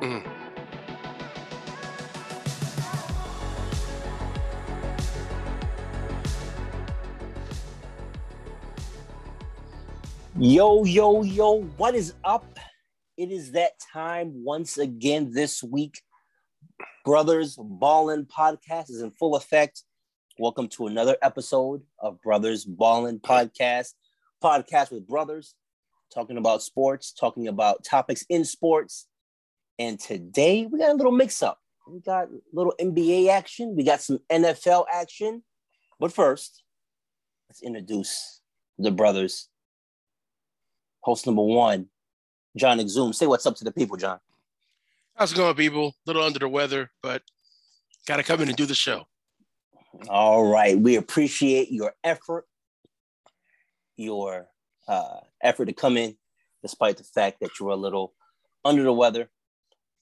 Mm-hmm. Yo, yo, yo, what is up? It is that time once again this week. Brothers Ballin podcast is in full effect. Welcome to another episode of Brothers Ballin podcast, podcast with brothers, talking about sports, talking about topics in sports. And today we got a little mix up. We got a little NBA action, we got some NFL action. But first, let's introduce the brothers host number one, Jon Exume. Say what's up to the people, John. How's it going, people? A little under the weather, but got to come in and do the show. All right. We appreciate your effort, your uh, effort to come in, despite the fact that you're a little under the weather.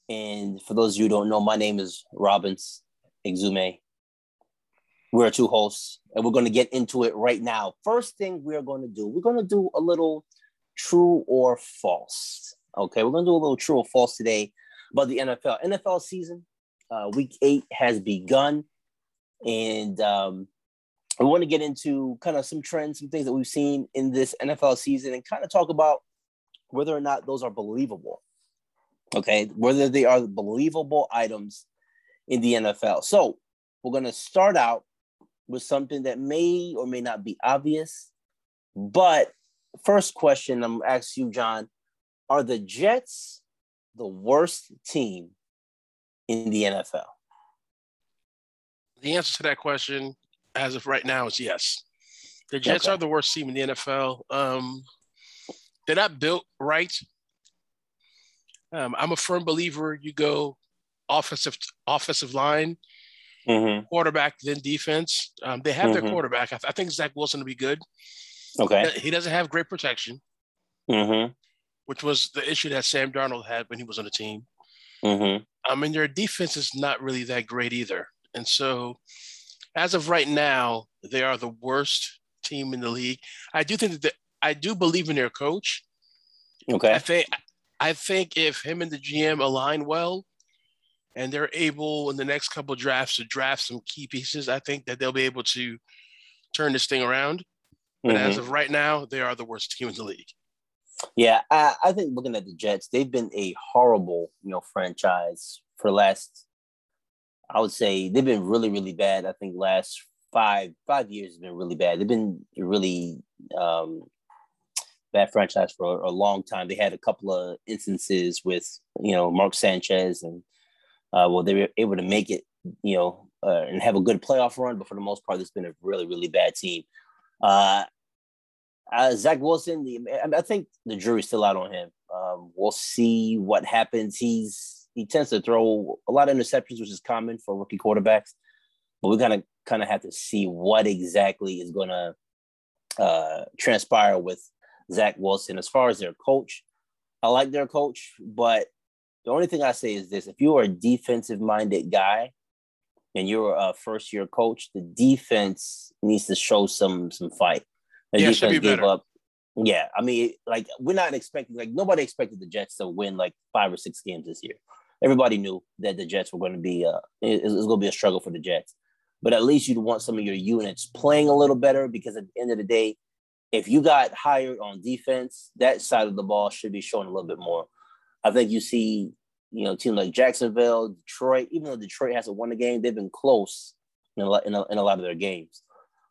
And for those of you who don't know, my name is Robbins Exume. We're two hosts, and we're going to get into it right now. First thing we're going to do, we're going to do a little true or false. Okay, we're gonna do a little true or false today about the NFL. NFL season, uh, week eight has begun, and um, we want to get into kind of some trends, some things that we've seen in this NFL season, and kind of talk about whether or not those are believable. Okay, whether they are believable items in the NFL. So we're gonna start out with something that may or may not be obvious, but first question I'm asking you, John, are the Jets the worst team in the NFL? The answer to that question, as of right now, is yes. The Jets okay. are the worst team in the NFL. Um, they're not built right. Um, I'm a firm believer. You go offensive offensive line, mm-hmm. quarterback, then defense. Um, they have mm-hmm. their quarterback. I, th- I, think Zach Wilson will be good. Okay. He doesn't have great protection, mm-hmm. Which was the issue that Sam Darnold had when he was on the team. Mm-hmm. I mean, their defense is not really that great either. And so, as of right now, they are the worst team in the league. I do think that the, I do believe in their coach. Okay. I think I think if him and the GM align well, and they're able in the next couple drafts to draft some key pieces, I think that they'll be able to turn this thing around. But mm-hmm. as of right now, they are the worst team in the league. Yeah, I, I, think looking at the Jets, they've been a horrible, you know, franchise for last. I would say they've been really, really bad. I think last five five years has been really bad. They've been really um, bad franchise for a, a, long time. They had a couple of instances with you know Mark Sanchez, and uh, well, they were able to make it, you know, uh, and have a good playoff run. But for the most part, it's been a really, really bad team. Uh, uh, Zach Wilson, I think the jury's still out on him. Um, we'll see what happens. He's he tends to throw a lot of interceptions, which is common for rookie quarterbacks. But we kind of kind of have to see what exactly is going to uh, transpire with Zach Wilson. As far as their coach, I like their coach, but the only thing I say is this: if you are a defensive minded guy, and you're a first year coach, the defense needs to show some some fight. The yeah, defense gave up. Yeah, I mean, like we're not expecting like nobody expected the Jets to win like five or six games this year. Everybody knew that the Jets were going to be uh it, was going to be a struggle for the Jets. But at least you'd want some of your units playing a little better because at the end of the day, if you got hired on defense, that side of the ball should be showing a little bit more. I think you see you know, teams like Jacksonville, Detroit, even though Detroit hasn't won a game, they've been close in a, in a, in a lot of their games.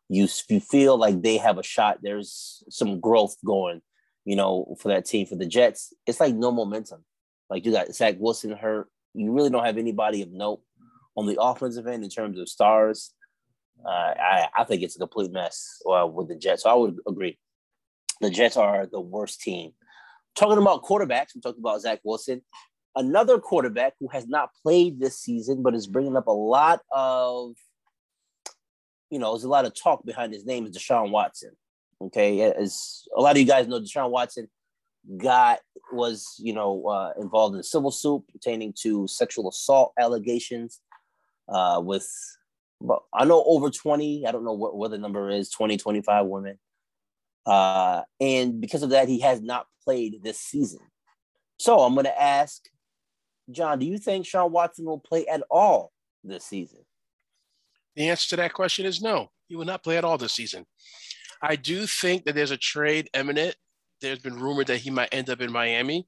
You, you feel like they have a shot. There's some growth going, you know, for that team. For the Jets, it's like no momentum. Like you got Zach Wilson hurt. You really don't have anybody of note on the offensive end in terms of stars. Uh, I, I think it's a complete mess uh, with the Jets. So I would agree. The Jets are the worst team. Talking about quarterbacks, we talked about Zach Wilson another quarterback who has not played this season, but is bringing up a lot of, you know, there's a lot of talk behind his name is Deshaun Watson. Okay, as a lot of you guys know, Deshaun Watson got was you know uh, involved in a civil suit pertaining to sexual assault allegations uh, with, well, I know over 20. I don't know what, what the number is 20, 25 women. Uh, and because of that, he has not played this season. So I'm going to ask John, do you think Sean Watson will play at all this season? The answer to that question is no. He will not play at all this season. I do think that there's a trade imminent. There's been rumored that he might end up in Miami.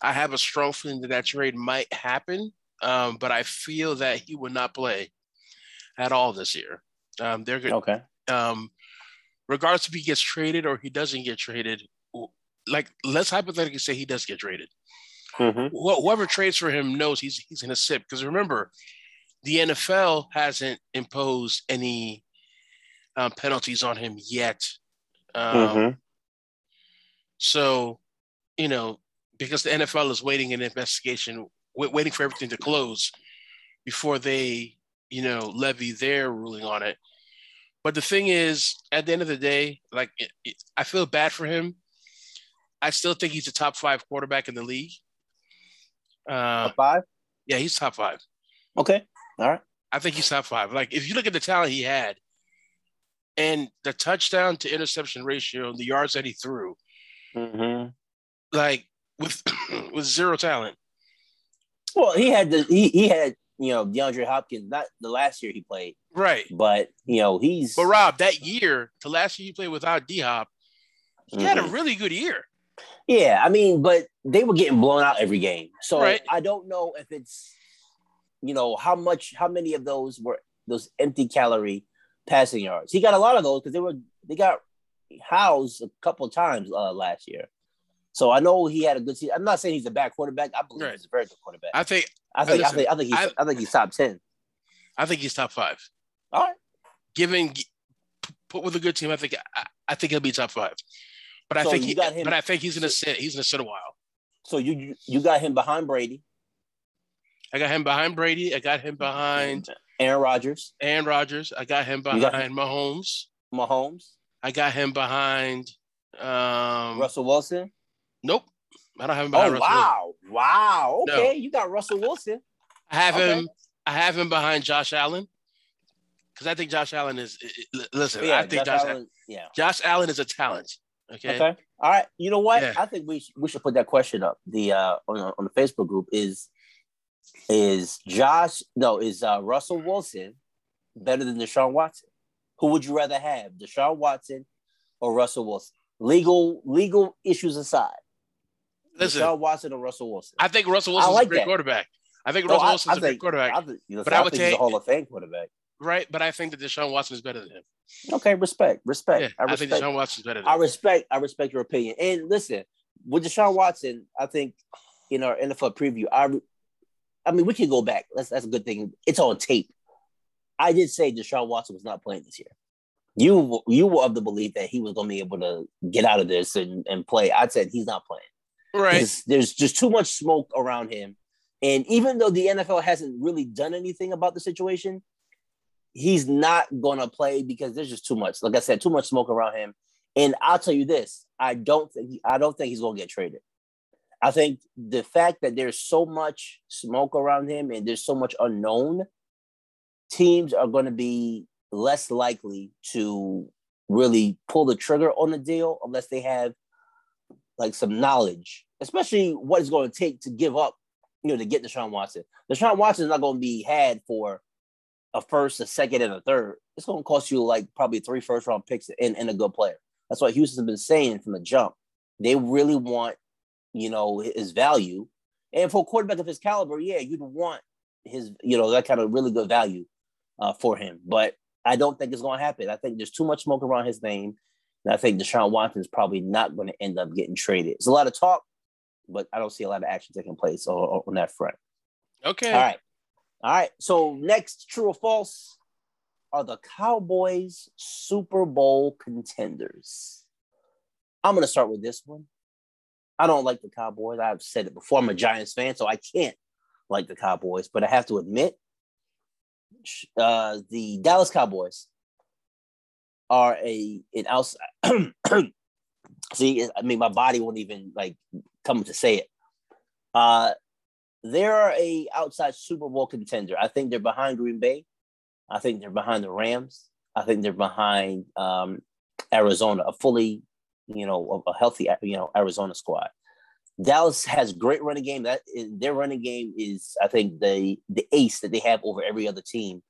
I have a strong feeling that that trade might happen, um, but I feel that he will not play at all this year. Um, they're good. Okay. Um, regardless if he gets traded or he doesn't get traded, like let's hypothetically say he does get traded. Mm-hmm. Whoever trades for him knows he's he's going to sit because remember, the NFL hasn't imposed any um, penalties on him yet. Um, mm-hmm. So, you know, because the NFL is waiting an investigation, waiting for everything to close before they, you know, levy their ruling on it. But the thing is, at the end of the day, like it, it, I feel bad for him. I still think he's a top five quarterback in the league. Uh, top five? Yeah, he's top five. Okay. All right. I think he's top five. Like if you look at the talent he had and the touchdown to interception ratio and the yards that he threw, mm-hmm. like with with zero talent. Well, he had the he he had you know DeAndre Hopkins. Not the last year he played, right? But you know he's. But Rob, that year, the last year he played without D Hop, he mm-hmm. had a mm-hmm. really good year. Yeah, I mean, but they were getting blown out every game, so right. I don't know if it's you know how much how many of those were those empty calorie passing yards. He got a lot of those because they were they got housed a couple times uh, last year. So I know he had a good season. I'm not saying he's a bad quarterback. I believe right. he's a very good quarterback. I think. I think. Listen, I think. I think he's. I, I, think he's top ten. I think he's top five. All right. Given put with a good team, I think. I, I think he'll be top five. But I think he. Him, but I think he's gonna sit. He's gonna sit a while. So you you got him behind Brady. I got him behind Brady. I got him behind Aaron Rodgers. Aaron Rodgers. I got him behind got him? Mahomes. Mahomes. I got him behind um, Russell Wilson. Nope. I don't have him behind oh, Russell wow. Wilson. Wow. Okay. No. You got Russell Wilson. I have okay. him. I have him behind Josh Allen. Because I think Josh Allen is listen, yeah, I think Josh, Josh Allen, yeah. Josh Allen is a talent. Okay. Okay. All right. You know what? Yeah. I think we we should put that question up. The uh on, on the Facebook group is is Josh no is uh Russell Wilson better than Deshaun Watson? Who would you rather have, Deshaun Watson or Russell Wilson? Legal legal issues aside. Listen, Deshaun Watson or Russell Wilson? I think Russell Wilson's like a great that. quarterback. I think Russell Wilson Wilson's I, I a great quarterback. I think, but I would think he's a Hall of Fame quarterback. Right, but I think that Deshaun Watson is better than him. Okay, respect, respect. Yeah, I, respect. I think Deshaun Watson's better. I respect, I respect your opinion. And listen, with Deshaun Watson, I think in our NFL preview, I, I mean, we can go back. That's that's a good thing. It's on tape. I did say Deshaun Watson was not playing this year. You you were of the belief that he was going to be able to get out of this and, and play. I said he's not playing. Right. There's, there's just too much smoke around him. And even though the NFL hasn't really done anything about the situation, he's not going to play because there's just too much. Like I said, too much smoke around him. And I'll tell you this: I don't think I don't think he's going to get traded. I think the fact that there's so much smoke around him and there's so much unknown, teams are going to be less likely to really pull the trigger on the deal unless they have like some knowledge, especially what it's going to take to give up, you know, to get Deshaun Watson. Deshaun Watson is not going to be had for a first, a second, and a third. It's going to cost you like probably three first round picks and, and a good player. That's what Houston's been saying from the jump. They really want you know, his value. And for a quarterback of his caliber, yeah, you'd want his, you know, that kind of really good value uh, for him. But I don't think it's going to happen. I think there's too much smoke around his name. And I think Deshaun Watson is probably not going to end up getting traded. It's a lot of talk, but I don't see a lot of action taking place on, on that front. Okay. All right. All right. So next, true or false, are the Cowboys Super Bowl contenders? I'm going to start with this one. I don't like the Cowboys. I've said it before. I'm a Giants fan, so I can't like the Cowboys. But I have to admit, uh, the Dallas Cowboys are a an outside. See, I mean, my body won't even like come to say it. Uh, they're a outside Super Bowl contender. I think they're behind Green Bay. I think they're behind the Rams. I think they're behind um, Arizona, a fully, you know, a healthy, you know, Arizona squad. Dallas has great running game. That their running game is, I think, the the ace that they have over every other team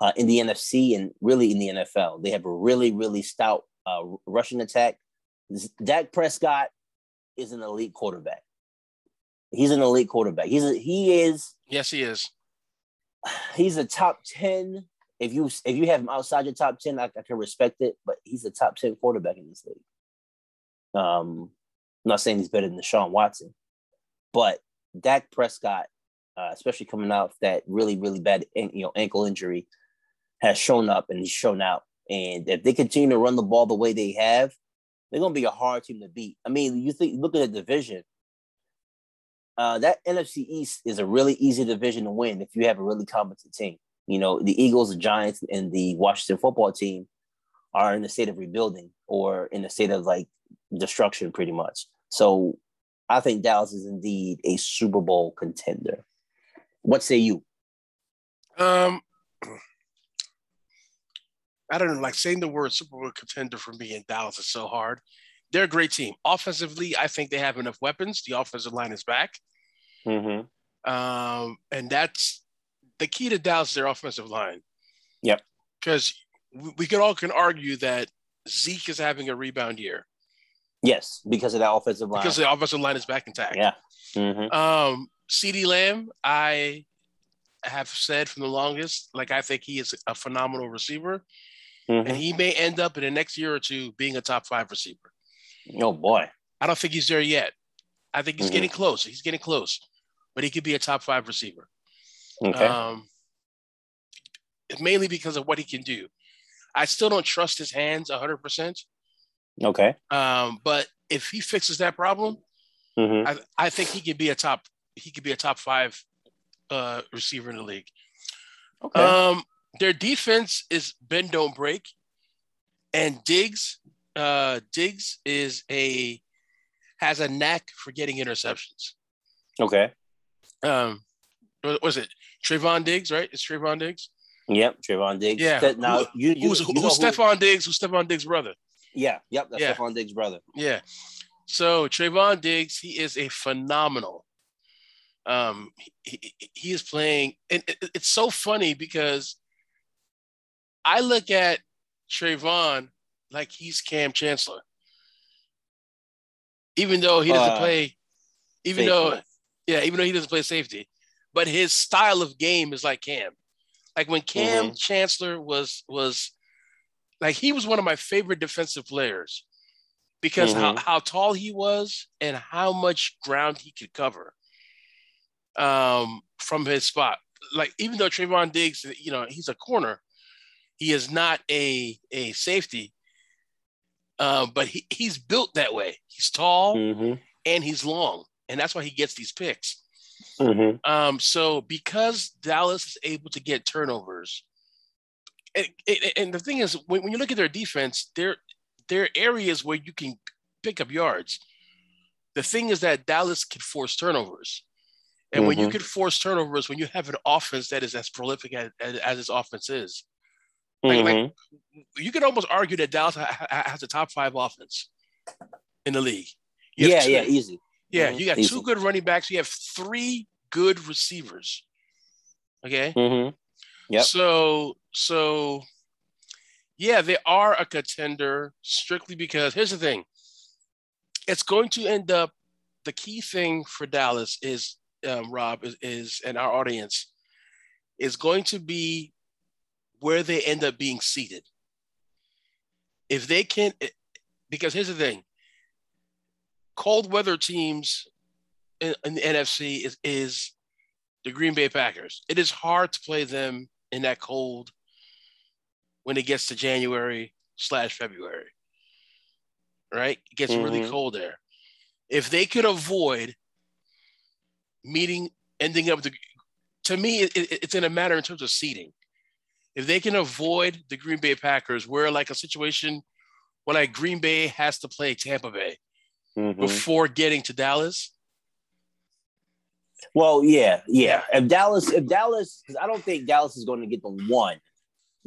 uh, in the NFC and really in the NFL. They have a really, really stout uh, rushing attack. Dak Prescott is an elite quarterback. He's an elite quarterback. He's a, he is. Yes, he is. He's a top ten. If you if you have him outside your top ten, I, I can respect it. But he's a top ten quarterback in this league. Um, I'm not saying he's better than Deshaun Watson, but Dak Prescott, uh, especially coming off that really really bad you know ankle injury, has shown up and he's shown out. And if they continue to run the ball the way they have, they're going to be a hard team to beat. I mean, you think look at the division. Uh, that NFC East is a really easy division to win if you have a really competent team. You know, the Eagles, the Giants, and the Washington football team are in a state of rebuilding or in a state of like destruction, pretty much. So I think Dallas is indeed a Super Bowl contender. What say you? Um, I don't know, like saying the word Super Bowl contender for me in Dallas is so hard. They're a great team. Offensively, I think they have enough weapons. The offensive line is back. Mm-hmm. Um, and that's the key to Dallas, their offensive line. Yep. Because we, we can all can argue that Zeke is having a rebound year. Yes, because of that offensive line. Because the offensive line is back intact. Yeah. Mm-hmm. Um, CeeDee Lamb, I have said from the longest, like I think he is a phenomenal receiver. Mm-hmm. And he may end up in the next year or two being a top five receiver. Oh boy. I don't think he's there yet. I think he's mm-hmm. getting close. He's getting close, but he could be a top five receiver. Okay. Um, mainly because of what he can do. I still don't trust his hands 100%. Okay. Um, but if he fixes that problem, mm-hmm. I, I think he could be a top he could be a top five uh, receiver in the league. Okay. Um, their defense is bend don't break, and Diggs, uh, Diggs is a has a knack for getting interceptions. Okay. Um, what was it? Trevon Diggs, right? It's Trevon Diggs. Yep, Trevon Diggs. Yeah. now you, you who's, you who's who, Diggs? Who's Stefon Diggs' brother? Yeah. Yep. That's yeah. Stefon Diggs' brother. Yeah. So Trevon Diggs, he is a phenomenal. Um, he, he is playing, and it's so funny because I look at Trevon like he's Kam Chancellor, even though he doesn't uh, play, even safety. though, yeah, even though he doesn't play safety, but his style of game is like Kam. Like when Kam mm-hmm. Chancellor was was like he was one of my favorite defensive players because mm-hmm. how, how tall he was and how much ground he could cover um, from his spot. Like even though Trevon Diggs, you know, he's a corner, he is not a a safety. Uh, but he, he's built that way. He's tall mm-hmm. and he's long, and that's why he gets these picks. Mm-hmm. Um, so because Dallas is able to get turnovers, and, and the thing is, when, when you look at their defense, there there are areas where you can pick up yards. The thing is that Dallas can force turnovers. And mm-hmm. when you mm-hmm. can force turnovers, when you have an offense that is as prolific as, as, as its offense is, like, mm-hmm. like, you can almost argue that Dallas ha- has a top five offense in the league. Yeah, two, yeah, easy. Yeah, mm-hmm. you got easy. two good running backs. You have three good receivers. Okay. Yeah. So, so, yeah, they are a contender strictly because here's the thing. It's going to end up. The key thing for Dallas is um, Rob is, is and our audience is going to be where they end up being seated. If they can, because here's the thing: cold weather teams in, in the NFC is, is the Green Bay Packers. It is hard to play them in that cold when it gets to January slash February. Right? It gets mm-hmm. really cold there. If they could avoid meeting, ending up the, to me, it, it, it's in a matter in terms of seating. If they can avoid the Green Bay Packers, where like a situation where like Green Bay has to play Tampa Bay mm-hmm. before getting to Dallas, Well, yeah, yeah. If Dallas, if Dallas, because I don't think Dallas is going to get the one.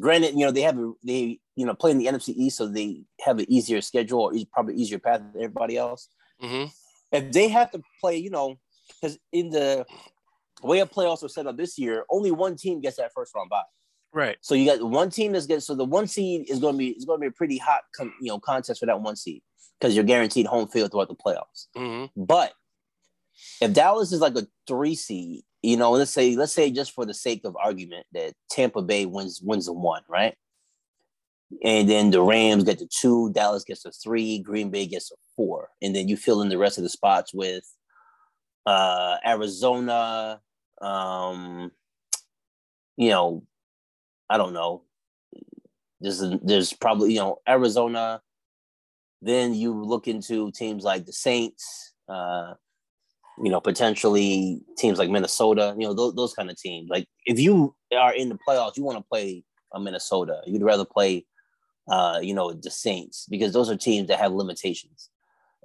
Granted, you know they have a, they you know play in the NFC East, so they have an easier schedule or probably easier path than everybody else. Mm-hmm. If they have to play, you know, because in the way of playoffs are set up this year, only one team gets that first round bye. Right. So you got one team that's good. So the one seed is going to be is going to be a pretty hot, you know, contest for that one seed because you're guaranteed home field throughout the playoffs. Mm-hmm. But if Dallas is like a three seed, you know, let's say let's say just for the sake of argument that Tampa Bay wins wins the one, right? And then the Rams get the two, Dallas gets a three, Green Bay gets a four, and then you fill in the rest of the spots with uh Arizona, um, you know, I don't know. There's there's probably you know Arizona. Then you look into teams like the Saints, uh, you know, potentially teams like Minnesota. You know, those, those kind of teams. Like if you are in the playoffs, you want to play a Minnesota. You'd rather play, uh, you know, the Saints because those are teams that have limitations,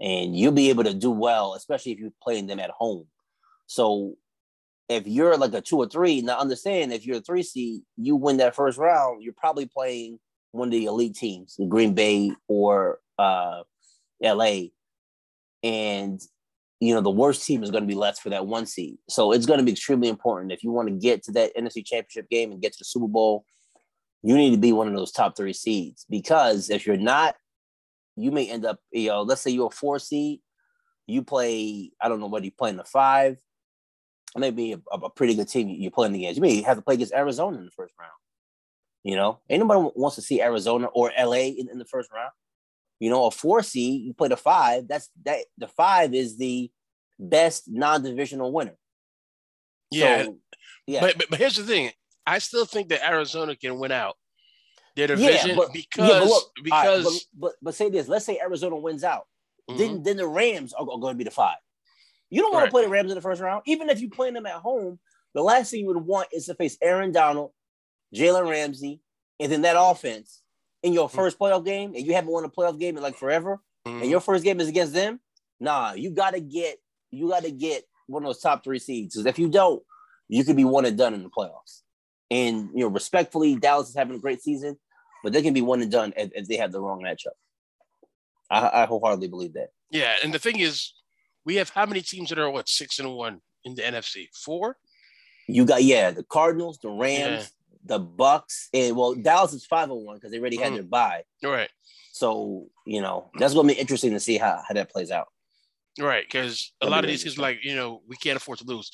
and you'll be able to do well, especially if you're playing them at home. So if you're like a two or three, now understand if you're a three seed, you win that first round, you're probably playing one of the elite teams, Green Bay or uh, LA. And you know, the worst team is going to be left for that one seed. So it's going to be extremely important if you want to get to that NFC championship game and get to the Super Bowl, you need to be one of those top three seeds. Because if you're not, you may end up, you know, let's say you're a four seed, you play, I don't know what you play in the five, maybe a, a pretty good team you're playing against. You may have to play against Arizona in the first round. You know, anybody wants to see Arizona or LA in, in the first round. You know, a four seed, you play the five. That's that. The five is the best non-divisional winner. Yeah, so, yeah. But, but, but here's the thing: I still think that Arizona can win out their division yeah, but, because yeah, but look, because right, but, but, but say this: let's say Arizona wins out, mm-hmm. then then the Rams are, are going to be the five. You don't want right. to play the Rams in the first round, even if you play them at home. The last thing you would want is to face Aaron Donald, Jalen Ramsey, and then that offense in your 1st mm-hmm. playoff game, and you haven't won a playoff game in like forever, mm-hmm. and your first game is against them. Nah, you gotta get you gotta get one of those top three seeds. Because if you don't, you could be one and done in the playoffs. And you know, respectfully, Dallas is having a great season, but they can be one and done if, if they have the wrong matchup. I, I wholeheartedly believe that. Yeah, and the thing is, we have how many teams that are what six and one in the NFC? Four. You got yeah, the Cardinals, the Rams. The Bucks, and well, Dallas is five one because they already had mm. their bye. Right. So you know that's going to be interesting to see how, how that plays out. Right, because a lot of these is like you know we can't afford to lose.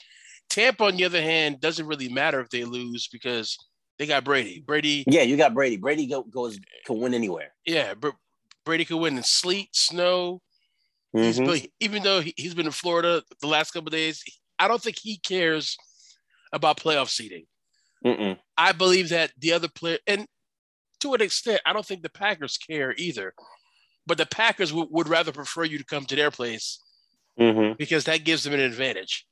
Tampa, on the other hand, doesn't really matter if they lose because they got Brady. Brady. Yeah, you got Brady. Brady go, goes can win anywhere. Yeah, Brady can win in sleet, snow, Mm-hmm. even though he, has been in Florida the last couple days, I don't think he cares about playoff seeding. Mm-mm. I believe that the other player, and to an extent, I don't think the Packers care either. But the Packers w- would rather prefer you to come to their place mm-hmm. because that gives them an advantage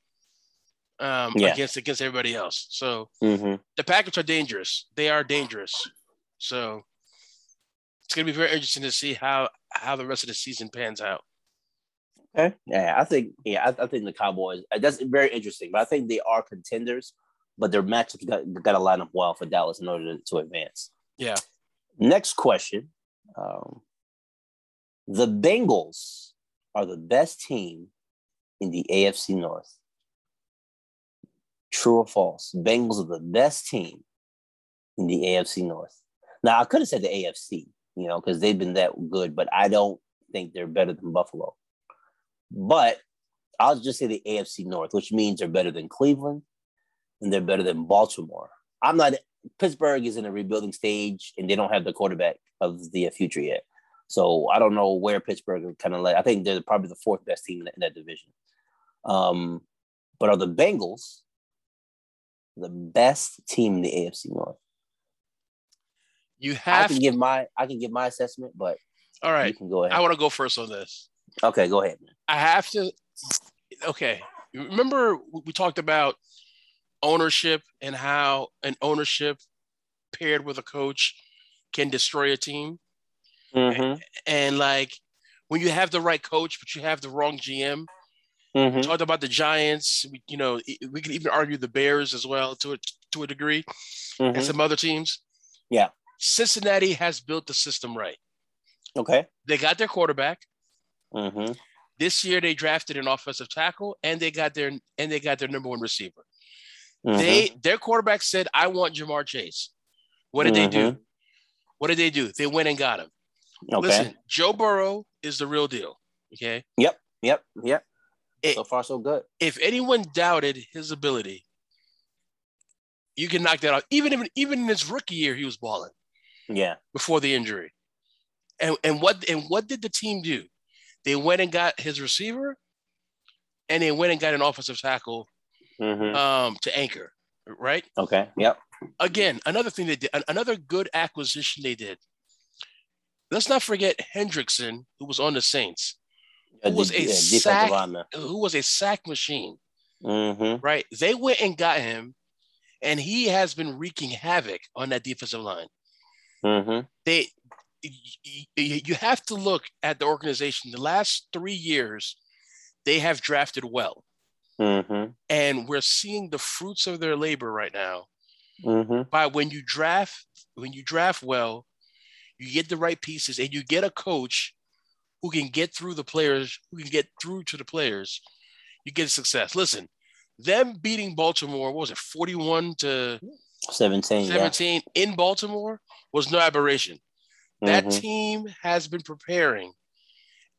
um, yeah. against against everybody else. So mm-hmm. the Packers are dangerous. They are dangerous. So it's going to be very interesting to see how how the rest of the season pans out. Okay. Yeah, I think yeah, I, I, think the Cowboys. Uh, that's very interesting, but I think they are contenders, but their matchups got got to line up well for Dallas in order to, to advance. Yeah. Next question: um, The Bengals are the best team in the AFC North. True or false? Bengals are the best team in the AFC North. Now I could have said the AFC, you know, because they've been that good, but I don't think they're better than Buffalo. But I'll just say the AFC North, which means they're better than Cleveland and they're better than Baltimore. I'm not Pittsburgh is in a rebuilding stage and they don't have the quarterback of the future yet. So I don't know where Pittsburgh kind of like. I think they're probably the fourth best team in, in that division. Um, but are the Bengals the best team in the AFC North? You have I can to give my I can give my assessment, but all right, you can go ahead. I want to go first on this. Okay, go ahead. I have to. Okay, remember we talked about ownership and how an ownership paired with a coach can destroy a team. Mm-hmm. And, and like when you have the right coach, but you have the wrong GM, Mm-hmm. We talked about the Giants. We, you know, we can even argue the Bears as well to a, to a degree, mm-hmm. and some other teams. Yeah, Cincinnati has built the system right. Okay, they got their quarterback. Mm-hmm. This year they drafted an offensive tackle, and they got their and they got their number one receiver. Mm-hmm. They their quarterback said, "I want Ja'Marr Chase." What did they do? Mm-hmm. What did they do? They went and got him. Okay. Listen, Joe Burrow is the real deal. Okay. Yep. Yep. Yep. It, so far, so good. If anyone doubted his ability, you can knock that out. Even if, even in his rookie year, he was balling. Yeah. Before the injury, and and what and what did the team do? They went and got his receiver, and they went and got an offensive tackle mm-hmm. um, to anchor. Right. Okay. Yep. Again, another thing they did, another good acquisition they did. Let's not forget Hendrickson, who was on the Saints who was a sack, who was a sack machine. Mm-hmm. Right? They went and got him, and he has been wreaking havoc on that defensive line. Mm-hmm. They, you have to look at the organization. The last three years, they have drafted well, mm-hmm. and we're seeing the fruits of their labor right now. Mm-hmm. By when you draft, when you draft well, you get the right pieces, and you get a coach who can get through the players, who can get through to the players, you get success. Listen, them beating Baltimore, what was it, 41 to 17, 17 yeah. in Baltimore was no aberration. That mm-hmm. team has been preparing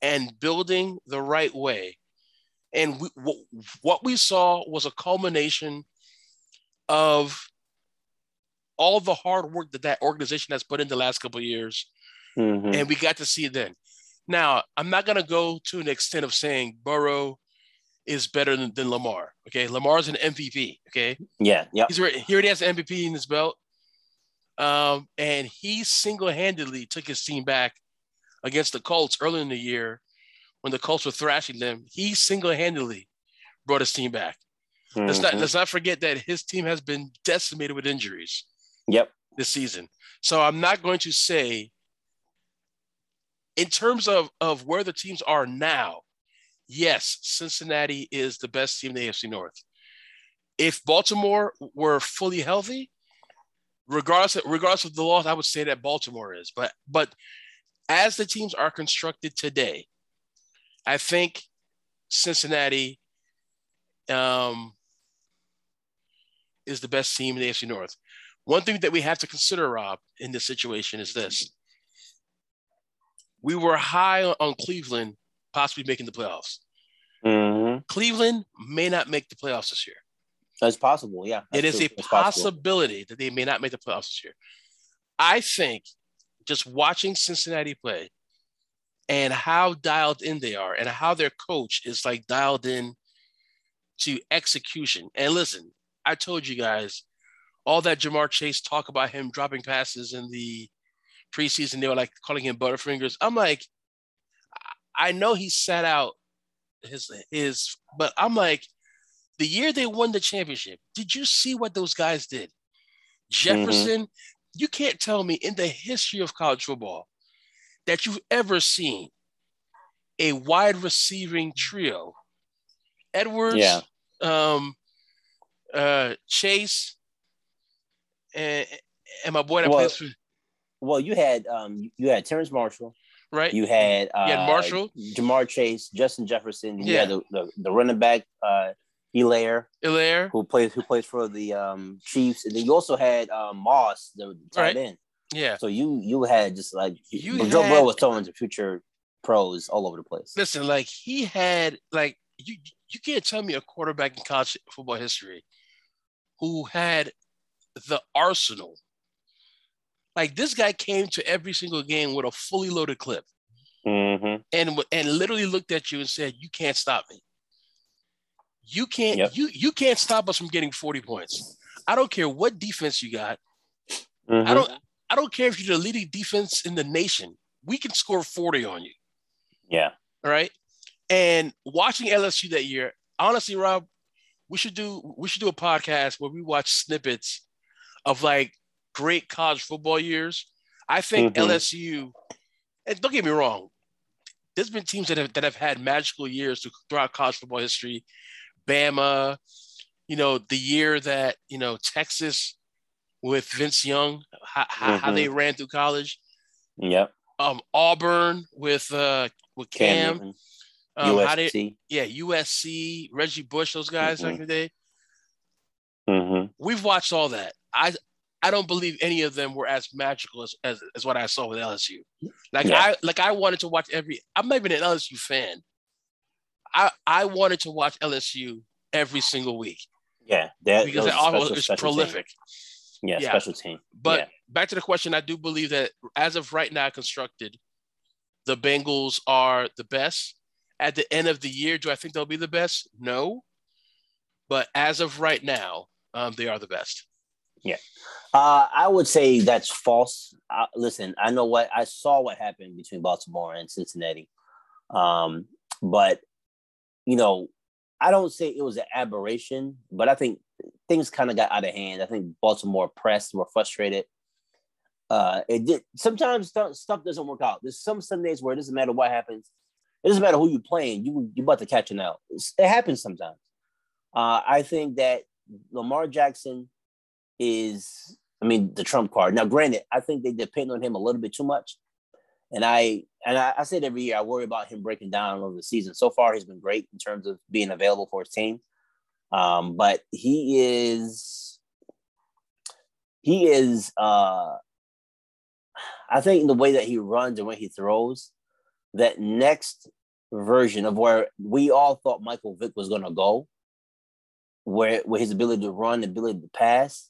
and building the right way. And we, w- what we saw was a culmination of all the hard work that that organization has put in the last couple of years. Mm-hmm. And we got to see it then. Now, I'm not going to go to an extent of saying Burrow is better than, than Lamar. Okay. Lamar's an MVP. Okay. Yeah. Yeah. He's already, he already has an MVP in his belt. Um, and he single handedly took his team back against the Colts early in the year when the Colts were thrashing them. He single handedly brought his team back. Mm-hmm. Let's not mm-hmm. let's not forget that his team has been decimated with injuries. Yep. This season. So I'm not going to say in terms of, of where the teams are now, yes, Cincinnati is the best team in the AFC North. If Baltimore were fully healthy, regardless of, regardless of the loss, I would say that Baltimore is. But but as the teams are constructed today, I think Cincinnati um, is the best team in the AFC North. One thing that we have to consider, Rob, in this situation is this we were high on Cleveland possibly making the playoffs. Mm-hmm. Cleveland may not make the playoffs this year. That's possible, yeah. That's it is true. a possibility that they may not make the playoffs this year. I think just watching Cincinnati play and how dialed in they are and how their coach is like dialed in to execution. And listen, I told you guys all that Ja'Marr Chase talk about him dropping passes in the preseason they were like calling him Butterfingers. I'm like, I know he sat out his his, but I'm like, the year they won the championship, did you see what those guys did? Jefferson, mm-hmm. you can't tell me in the history of college football that you've ever seen a wide receiving trio. Edwards, yeah. um, uh, Chase, and, and my boy that well, plays for well, you had um, you had Terrace Marshall, right? You had uh, you had Marshall, Ja'Marr Chase, Justin Jefferson. Yeah. You had the, the, the running back, uh, Helaire, Helaire, who plays who plays for the um, Chiefs, and then you also had um, Moss, the tight right. end. Yeah. So you you had just like you Joe Burrow was throwing to future pros all over the place. Listen, like he had like you you can't tell me a quarterback in college football history who had the arsenal like this guy came to every single game with a fully loaded clip, mm-hmm. and and literally looked at you and said, "You can't stop me. You can't yep. you you can't stop us from getting forty points. I don't care what defense you got. Mm-hmm. I don't I don't care if you're the leading defense in the nation. We can score forty on you. Yeah. All right. And watching LSU that year, honestly, Rob, we should do we should do a podcast where we watch snippets of like great college football years. I think mm-hmm. LSU, and don't get me wrong, there's been teams that have that have had magical years throughout college football history. Bama, you know, the year that you know Texas with Vince Young, how, mm-hmm. how they ran through college. Yep. Um, Auburn with uh with Cam. Cam um, USC. They, yeah, USC, Reggie Bush, those guys mm-hmm. back in the day. Mm-hmm. We've watched all that. I I don't believe any of them were as magical as, as, as what I saw with LSU. Like yeah. I like I wanted to watch every. I'm not even an LSU fan. I I wanted to watch LSU every single week. Yeah, that because it was prolific. Team. Yeah, yeah, special team. But yeah. back to the question, I do believe that as of right now, constructed, the Bengals are the best. At the end of the year, do I think they'll be the best? No. But as of right now, um, they are the best. Yeah. Uh, I would say that's false. Uh, listen, I know what I saw what happened between Baltimore and Cincinnati. Um, but, you know, I don't say it was an aberration, but I think things kind of got out of hand. I think Baltimore pressed, were frustrated. Uh, it did sometimes stuff, stuff doesn't work out. There's some Sundays where it doesn't matter what happens. It doesn't matter who you're playing. You you about to catch an L. it happens sometimes. Uh, I think that Lamar Jackson is, I mean, the trump card. Now, granted, I think they depend on him a little bit too much. And I and I, I said every year I worry about him breaking down over the season. So far, he's been great in terms of being available for his team. Um, but he is he is uh I think in the way that he runs and when he throws, that next version of where we all thought Michael Vick was gonna go, where where his ability to run, ability to pass,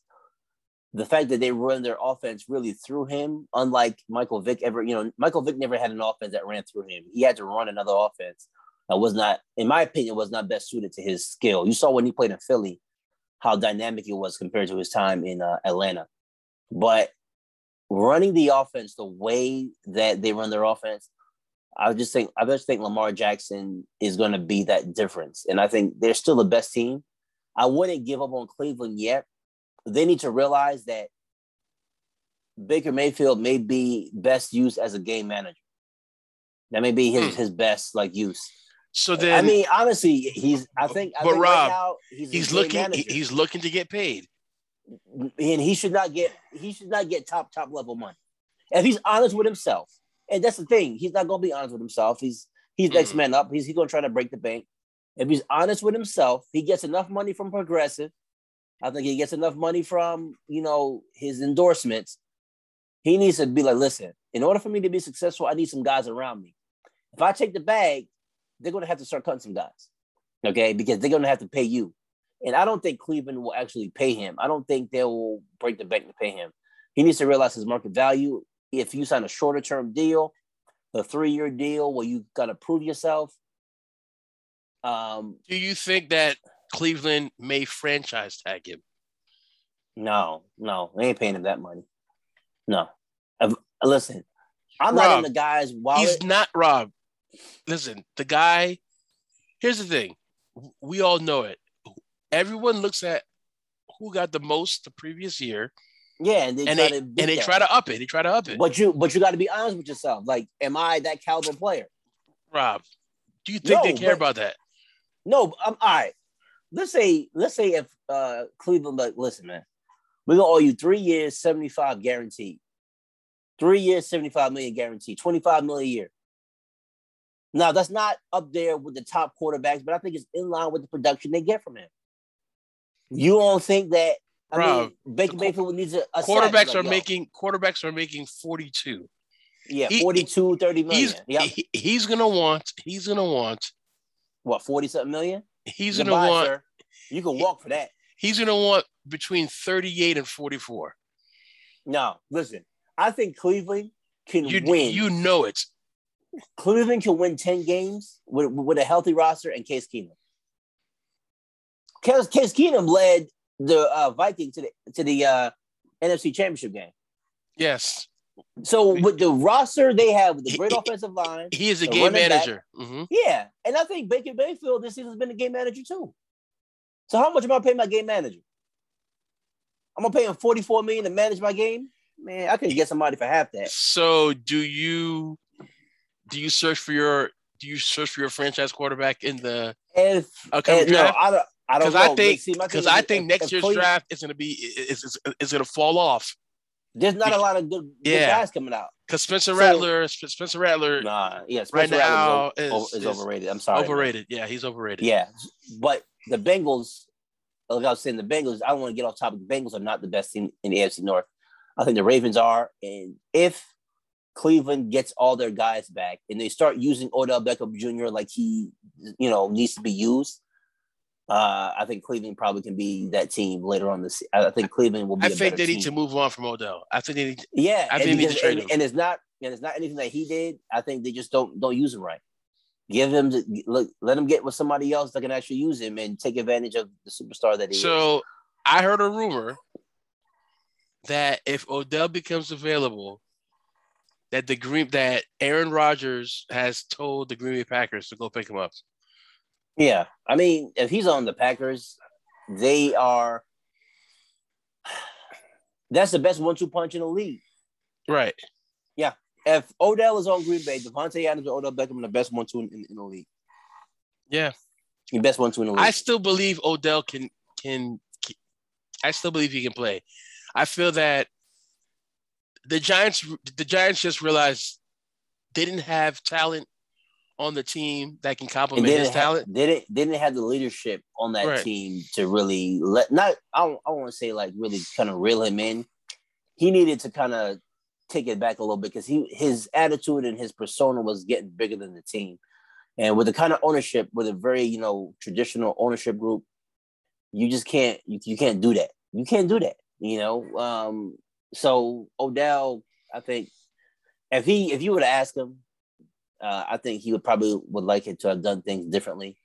the fact that they run their offense really through him, unlike Michael Vick ever, you know, Michael Vick never had an offense that ran through him. He had to run another offense that was not, in my opinion, was not best suited to his skill. You saw when he played in Philly how dynamic it was compared to his time in uh, Atlanta. But running the offense the way that they run their offense, I just think I just think Lamar Jackson is going to be that difference, and I think they're still the best team. I wouldn't give up on Cleveland yet they need to realize that Baker Mayfield may be best used as a game manager. That may be his, hmm. his best like use. So then, I mean, honestly, he's. I think. I but think Rob, right now, he's, he's looking. He's looking to get paid, and he should not get. He should not get top top level money. If he's honest with himself, and that's the thing, he's not going to be honest with himself. He's he's mm. next man up. He's he's going to try to break the bank. If he's honest with himself, he gets enough money from Progressive I think he gets enough money from, you know, his endorsements. He needs to be like, listen, in order for me to be successful, I need some guys around me. If I take the bag, they're going to have to start cutting some guys, okay? Because they're going to have to pay you. And I don't think Cleveland will actually pay him. I don't think they will break the bank to pay him. He needs to realize his market value. If you sign a shorter term deal, a three year deal where you got to prove yourself. Um, Do you think that Cleveland may franchise tag him. No, no, they ain't paying him that money. No. I've, listen, I'm Rob, not in the guy's wallet. He's not Rob. Listen, the guy. Here's the thing. We all know it. Everyone looks at who got the most the previous year. Yeah, and they and try they, to and they try to up it. They try to up it. But you, but you got to be honest with yourself. Like, am I that caliber player? Rob, do you think no, they care but, about that? No, I'm all right let's say let's say if uh Cleveland like listen man, we're gonna owe you three years, 75 guaranteed. Three years, 75 million guaranteed, 25 million a year. Now that's not up there with the top quarterbacks, but I think it's in line with the production they get from him. You don't think that I Bro, mean Baker Mayfield needs a, a quarterbacks like, are yo. making quarterbacks are making 42. Yeah, 42, 30 million. He's, yep. he, he's gonna want, he's gonna want what 40 something million? He's gonna want. Sir. You can walk for that. He's gonna want between 38 and 44. No, listen. I think Cleveland can you, win. You know it. Cleveland can win 10 games with, with a healthy roster and Case Keenum. Case, Case Keenum led the uh, Vikings to the to the uh, NFC Championship game. Yes. So with the roster they have with the great he, offensive line, he is a game manager. Mm-hmm. Yeah, and I think Baker Mayfield this season's been a game manager too. So how much am I paying my game manager? I'm gonna pay him 44 million to manage my game. Man, I could get somebody for half that. So do you do you search for your do you search for your franchise quarterback in the if upcoming and, no, draft? I don't. I don't Because know. I think because I think if- next if year's Cleveland- draft is going to be is, is, is going to fall off There's not a lot of good, good Yeah. guys coming out. because Spencer So- Rattler Spencer Rattler Nah, yeah, right Spencer Rattler now is, is, is overrated. I'm sorry, man. overrated. Yeah, he's overrated. Yeah, but the Bengals, like I was saying, the Bengals. I don't want to get off topic. The Bengals are not the best team in the AFC North. I think the Ravens are, and if Cleveland gets all their guys back and they start using Odell Beckham Jr. like he, you know, needs to be used, uh, I think Cleveland probably can be that team later on this. I think Cleveland will be. I think they need team. to move on from Odell. I think they need. Yeah, I think they need to trade and, him. and it's not and it's not anything that he did. I think they just don't don't use him right. Give him look, let him get with somebody else that can actually use him and take advantage of the superstar that he is. So I heard a rumor that if Odell becomes available, that the Green that Aaron Rodgers has told the Green Bay Packers to go pick him up. Yeah, I mean, if he's on the Packers, they are. That's the best one-two punch in the league. Right. Yeah. If Odell is on Green Bay, Davante Adams or Odell Beckham are the best one-two in, in the league. Yeah. The best one-two in the league. I still believe Odell can can. I still believe he can play. I feel that the Giants the Giants just realized they didn't have talent on the team that can complement his have, talent. they didn't, they didn't have the leadership on that Right. team to really let not I don't, I want to say like really kind of reel him in. He needed to kind of take it back a little bit because he his attitude and his persona was getting bigger than the team. And with the kind of ownership, with a very you know traditional ownership group, you just can't you, you can't do that. You can't do that. You know. Um, so Odell, I think if he if you were to ask him, uh, I think he would probably would like it to have done things differently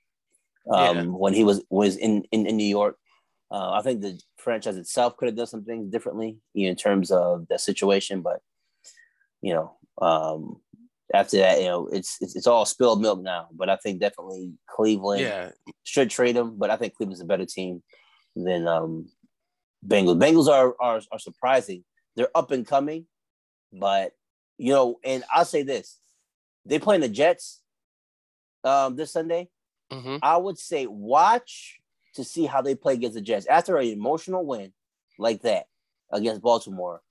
um, Yeah. when he was was in in, in New York. Uh, I think the franchise itself could have done some things differently you know, in terms of that situation, but you know, um, after that, you know, it's, it's it's all spilled milk now. But I think definitely Cleveland Yeah. should trade him. But I think Cleveland's a better team than um, Bengals. Bengals are, are are surprising. They're up and coming, but you know, and I'll say this: they playing the Jets um, this Sunday. hmm I would say watch to see how they play against the Jets after an emotional win like that against Baltimore.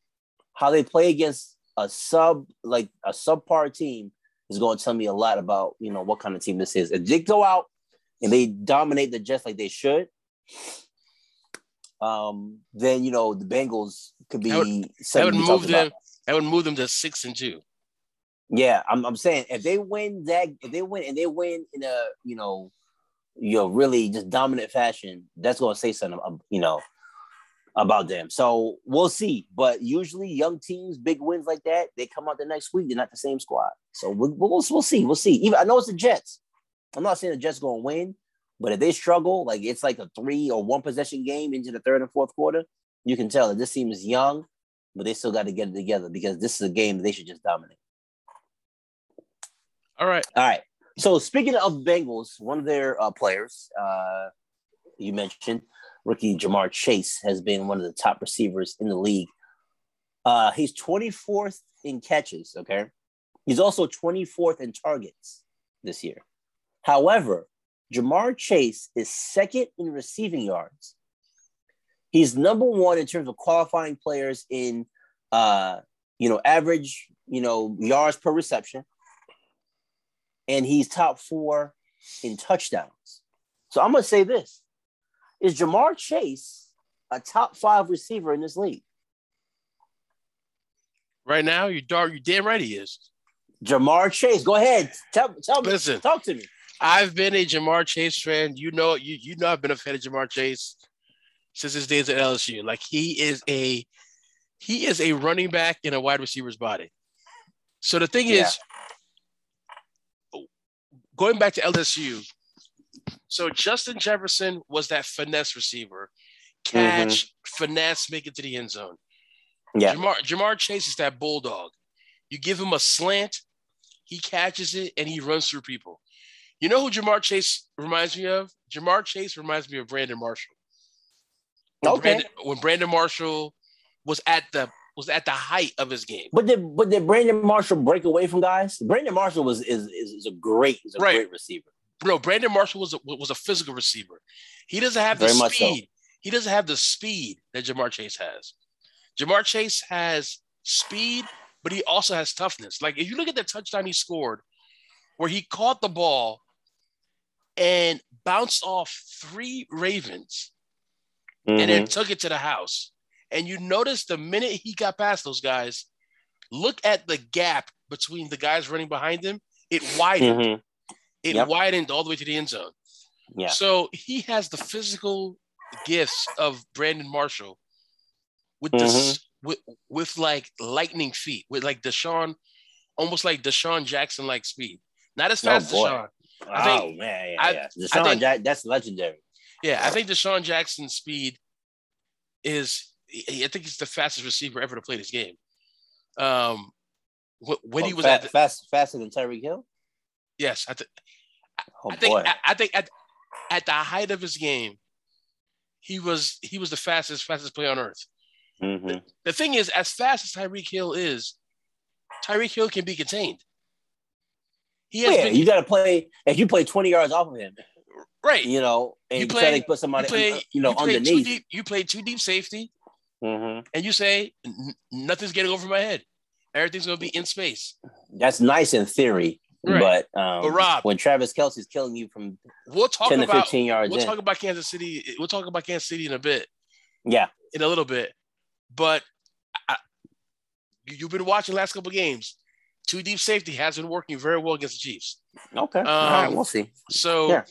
How they play against a sub like a subpar team is going to tell me a lot about you know what kind of team this is. If they go out and they dominate the Jets like they should, um, then you know the Bengals could be That would- That would move talked about. them. That would move them to six and two. Yeah, I'm, I'm saying if they win that, if they win and they win in a you know, you know, really just dominant fashion, that's going to say something, um, you know, about them. So we'll see. But usually, young teams, big wins like that, they come out the next week. They're not the same squad. So we'll we'll, we'll see. We'll see. Even I know it's the Jets. I'm not saying the Jets going to win, but if they struggle, like it's like a three or one possession game into the third and fourth quarter, you can tell that this team is young, but they still got to get it together because this is a game they should just dominate. All right. All right. So speaking of Bengals, one of their uh, players, uh, you mentioned rookie Ja'Marr Chase has been one of the top receivers in the league. Uh, he's 24th in catches. Okay, he's also 24th in targets this year. However, Ja'Marr Chase is second in receiving yards. He's number one in terms of qualifying players in, uh, you know, average, you know, yards per reception and he's top four in touchdowns. So I'm gonna say this: Is Ja'Marr Chase a top five receiver in this league? Right now, you dark. You damn right he is. Ja'Marr Chase, go ahead, tell, tell me, Listen. talk to me. I've been a Ja'Marr Chase fan. You know, you you know I've been a fan of Ja'Marr Chase since his days at LSU. Like he is a he is a running back in a wide receiver's body. So the thing Yeah. is, going back to LSU. So Justin Jefferson was that finesse receiver, catch, mm-hmm. finesse, make it to the end zone. Yeah, Ja'Marr Ja'Marr Chase is that bulldog. You give him a slant, he catches it and he runs through people. You know who Ja'Marr Chase reminds me of? Ja'Marr Chase reminds me of Brandon Marshall. When Okay. Brandon, when Brandon Marshall was at the was at the height of his game. But did but did Brandon Marshall break away from guys? Brandon Marshall was is is, is a great is a Right. great receiver. Bro, Brandon Marshall was a, was a physical receiver. He doesn't have the Very so. speed. He doesn't have the speed that Ja'Marr Chase has. Ja'Marr Chase has speed, but he also has toughness. Like if you look at the touchdown he scored, where he caught the ball and bounced off three Ravens and then Mhm. took it to the house. And you notice the minute he got past those guys, look at the gap between the guys running behind him. It widened. Mhm. It Yep. widened all the way to the end zone. Yeah. So he has the physical gifts of Brandon Marshall with this Mm-hmm. with, with like lightning feet, with like DeSean, almost like DeSean Jackson like speed. Not as Oh, fast as boy. DeSean. Oh I think- man, yeah, I- yeah. I DeSean think- Jack, that's legendary. Yeah, I think DeSean Jackson's speed is I think he's the fastest receiver ever to play this game. Um wh- when he Oh, was fa- at the, fast faster than Tyreek Hill. yes, I, th- Oh I think boy. I, I think at, at the height of his game, he was he was the fastest fastest player on earth. Mhm. The thing is, as fast as Tyreek Hill is, Tyreek Hill can be contained. He has Yeah, been you got to play. If you play twenty yards off of him, right. you know, and You you play- try to put somebody, you play, you know, you underneath. deep. You play too deep safety, hmm and you say nothing's getting over my head. Everything's gonna be in space. That's nice in theory, Right. but um, But Rob- when Travis Kelce's killing you from We'll talk ten to fifteen yards we'll in, talk about Kansas City. We'll talk about Kansas City in a bit, yeah, in a little bit. But I, you- you've been watching the last couple games. Two deep safety has been working very well against the Chiefs. okay, all right, Um, we'll see. So, Yeah.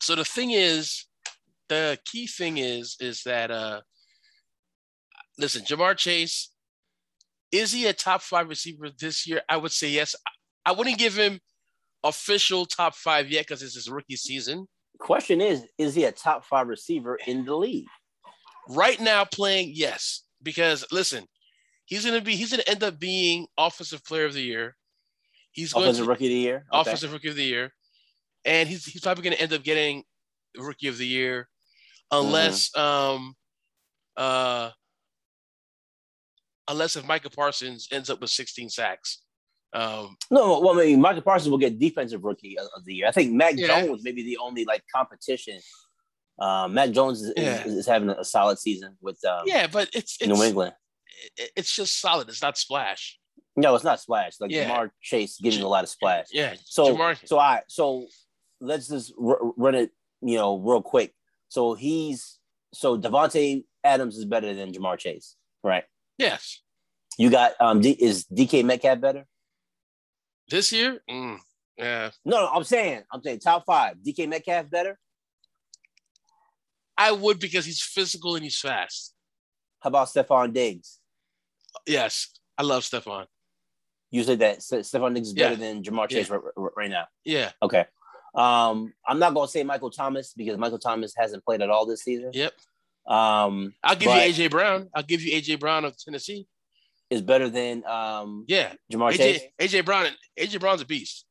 so the thing is, the key thing is, is that uh, listen, Ja'Marr Chase, is he a top five receiver this year? I would say yes. I wouldn't give him official top five yet because it's his rookie season. Question is, is he a top five receiver in the league? Right now, playing yes, because listen, he's gonna be, he's gonna end up being offensive player of the year. He's going Offensive to rookie of the year. Okay. offensive rookie of the year, and he's he's probably going to end up getting rookie of the year, unless um uh unless if Micah Parsons ends up with 16 sacks. Um, No, well, I mean, Michael Parsons will get defensive rookie of the year. I think Matt Yeah. Jones maybe the only like competition. Uh, Mac Jones is, Yeah. is, is having a solid season with um, yeah, but it's New England. It- it's just solid. It's not splash. No, it's not splash. Like Yeah. Ja'Marr Chase getting a lot of splash. Yeah. So, Ja'Marr- so I so let's just r- run it, you know, real quick. So he's so Davante Adams is better than Ja'Marr Chase, right? yes. You got um, D, is DK Metcalf better? This year, mm, yeah, No, no, I'm saying, I'm saying top five. DK Metcalf better? I would because he's physical and he's fast. How about Stefon Diggs? Yes, I love Stefon. You said that Ste- Stefon Diggs is Yeah. better than Ja'Marr Chase right, right- right now. Yeah. Okay. Um, I'm not gonna say Michael Thomas because Michael Thomas hasn't played at all this season. Yep. Um, I'll give you AJ Brown. I'll give you AJ Brown of Tennessee. is better than um Yeah. Ja'Marr Chase. AJ, AJ Brown. AJ Brown's a beast.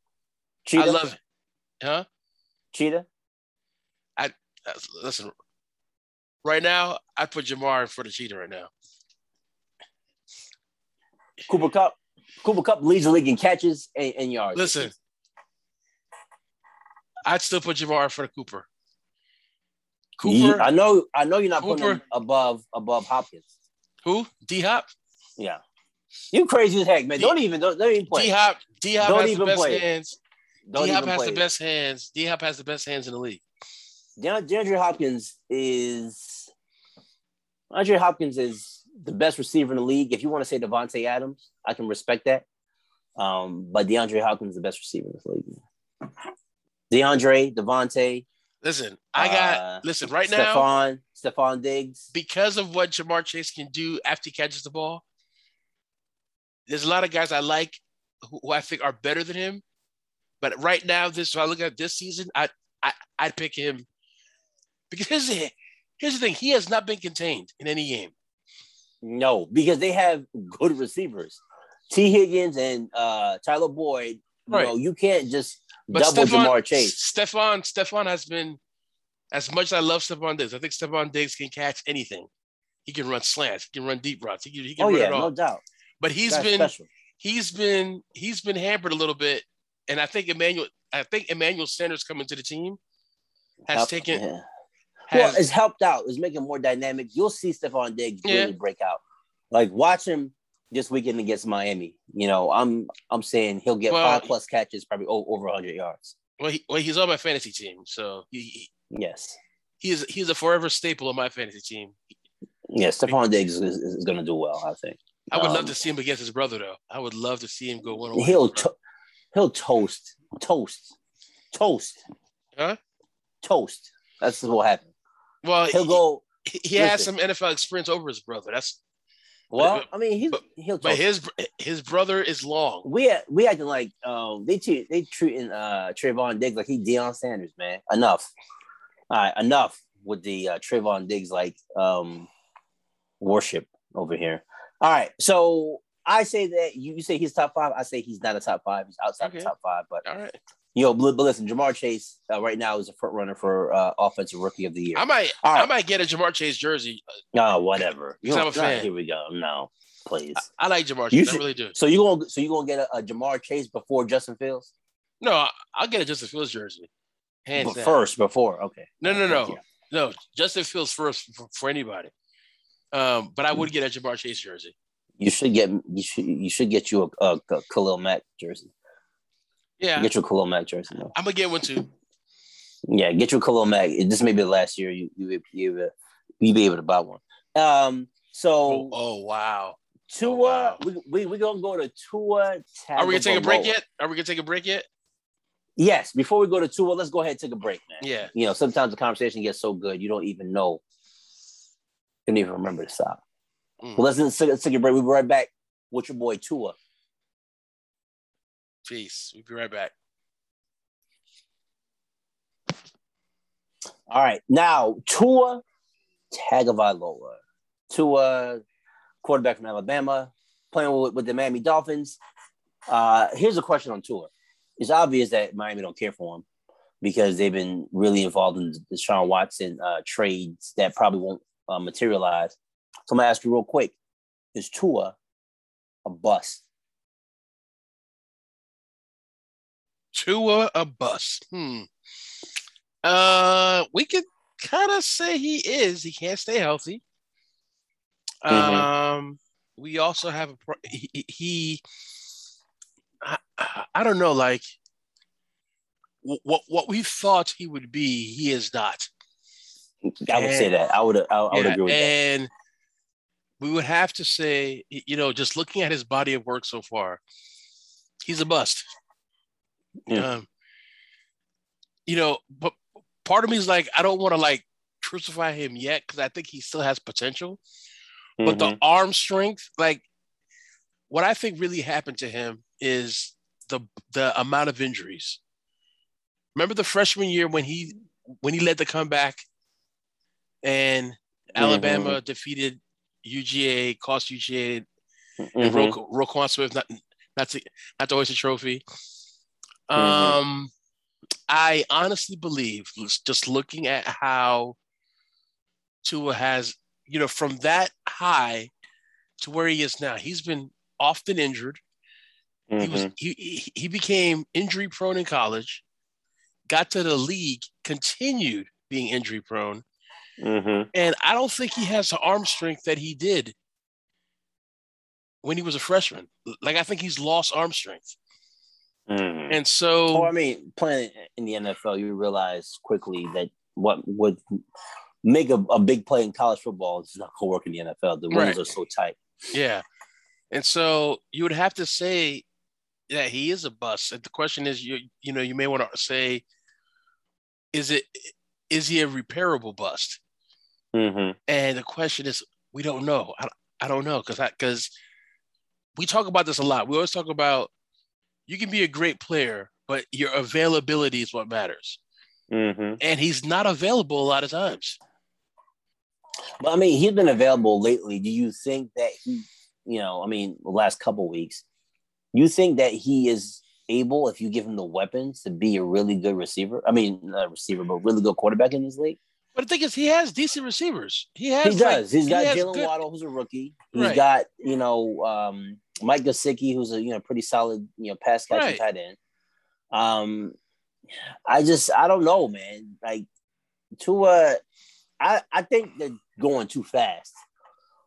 Cheetah. I love it. Huh? Cheetah. Uh, Listen, right now, I put Ja'Marr for the cheetah right now. Cooper Kupp. Cooper Kupp leads the league in catches and, and yards. Listen, I'd still put Ja'Marr for the Cooper. Ye- Cooper, I know. I know you're not putting him above above Hopkins. who? D Hop. Yeah. You crazy as heck, man. D- Don't even don't, don't even play. D Hop. D Hop has the best play. hands. D Hop has the best hands. D Hop has the best hands in the league. DeAndre DeAndre Hopkins is DeAndre Hopkins is the best receiver in the league. If you want to say Davante Adams, I can respect that. Um, but DeAndre Hopkins is the best receiver in this league. DeAndre, Davante, Listen, I got Uh, listen right now Stefon, Stefon Diggs. because of what Ja'Marr Chase can do after he catches the ball. There's a lot of guys I like who, I think are better than him. But right now, this so I look at this season, I I I'd pick him because here's the, here's the thing: he has not been contained in any game. No, because they have good receivers. Tee Higgins and uh, Tyler Boyd. You Right. know, you can't just But double Stefon, Ja'Marr Chase. Stefon, Stefon has been as much as I love Stefon Diggs. I think Stefon Diggs can catch anything. He can run slants. He can run deep routes. He can, he can Oh run yeah, it all. no doubt. But he's Guy's been special. he's been he's been hampered a little bit, and I think Emmanuel I think Emmanuel Sanders coming to the team has taken yeah. Has, well, it's helped out. It's making more dynamic. You'll see Stefon Diggs Yeah. really break out. Like watch him this weekend against Miami. You know, I'm I'm saying he'll get Well, five plus catches, probably over 100 yards. well, he, well he's on my fantasy team, so he, he Yes, he's he's a forever staple of my fantasy team. yeah. Stefon Diggs is, is, going to do well. I think. I would love Um, to see him against his brother though. I would love to see him go one on He'll to- he'll toast, toast, toast, Huh? toast. That's what will happen. Well, He'll he, go. he, he has some NFL experience over his brother. That's Well, I mean, he's but- he'll. but his his brother is long. we we acting like um they treat they treating uh Trevon Diggs like he Deion Sanders, man. Enough. All right, enough with the uh, Trevon Diggs like um worship over here. All right, so I say that you, you say he's top five. I say he's not a top five. He's outside Okay. the top five. But All right, you know, but, listen, Ja'Marr Chase uh, right now is a front runner for uh, offensive rookie of the year. I might All I might get a Ja'Marr Chase jersey. Oh, whatever. You I'm a fan. Here we go. No, please. I like Ja'Marr Chase. I really do. So you gonna so you gonna get a, a Ja'Marr Chase before Justin Fields? No, I- I'll get a Justin Fields jersey. Hands But down. first, before okay. No, no, no, Yeah. no. Justin Fields first for, for anybody. Um, but I would get a Ja'Marr Chase jersey. You should get you should you should get you a, a, a Khalil Mack jersey. Yeah, Get your Khalil Mack jersey. No. I'm gonna get one too. Yeah, get your Khalil Mack. This may be the last year you you you you be able to buy one. Um. So Oh, oh wow. Tua, oh, wow. we, we we gonna go to Tua. Are we gonna take a break yet? Are we gonna take a break yet? Yes. Before we go to Tua, let's go ahead and take a break, man. Yeah. You know, sometimes the conversation gets so good you don't even know, you don't even remember to stop. Mm. Well, let's, let's take a break. We'll be right back with your boy Tua. Peace. We'll be right back. All right, now Tua Tagovailoa, Tua, quarterback from Alabama, playing with, with the Miami Dolphins. Uh, here's a question on Tua. It's obvious that Miami don't care for him because they've been really involved in the Deshaun Watson uh, trades that probably won't uh, materialize. So I'm gonna ask you real quick: Is Tua a bust? Tua a bust. Hmm. Uh, we could kind of say he is. He can't stay healthy. Mhm. Um, we also have a pro- he. he- I, I- don't know, like what what we thought he would be, he is not. I would say that. I would. I, I would Yeah, agree with that. and we would have to say, you know, just looking at his body of work so far, he's a bust. Yeah. Um, you know, but part of me is like, I don't want to like crucify him yet because I think he still has potential. But Mhm. the arm strength, like what I think really happened to him is the the amount of injuries. Remember the freshman year when he when he led the comeback and Alabama defeated UGA, cost UGA and Mhm. Ro- Roquan Smith not not to not to hoist a trophy. Mhm. Um, I honestly believe, just looking at how Tua has, you know, from that high to where he is now, he's been often injured. He was he he- became injury prone in college, got to the league, continued being injury prone, Mhm. and I don't think he has the arm strength that he did when he was a freshman. Like I think he's lost arm strength. Mhm. And so Oh, I mean, playing in the NFL, you realize quickly that what would make a, a big play in college football is not going to work in the NFL. The rules Right. are so tight. Yeah. And so you would have to say that he is a bust. And the question is, you you know, you may want to say, is it is he a repairable bust? Mm-hmm. And the question is, we don't know. I, I don't know because because we talk about this a lot. We always talk about you can be a great player, but your availability is what matters. Mm-hmm. And he's not available a lot of times. But I mean, he's been available lately. Do you think that he, you know, I mean, the last couple weeks, you think that he is able, if you give him the weapons, to be a really good receiver? I mean, not receiver, but really good quarterback in this league. But the thing is, he has decent receivers. He has. He does. Like, He's got he Jaylen good, Waddle, who's a rookie. He's Right. got you know um, Mike Gesicki, who's a you know pretty solid you know pass catching Right. tight end. Um, I just I don't know, man. Like Tua, I I think they're going too fast.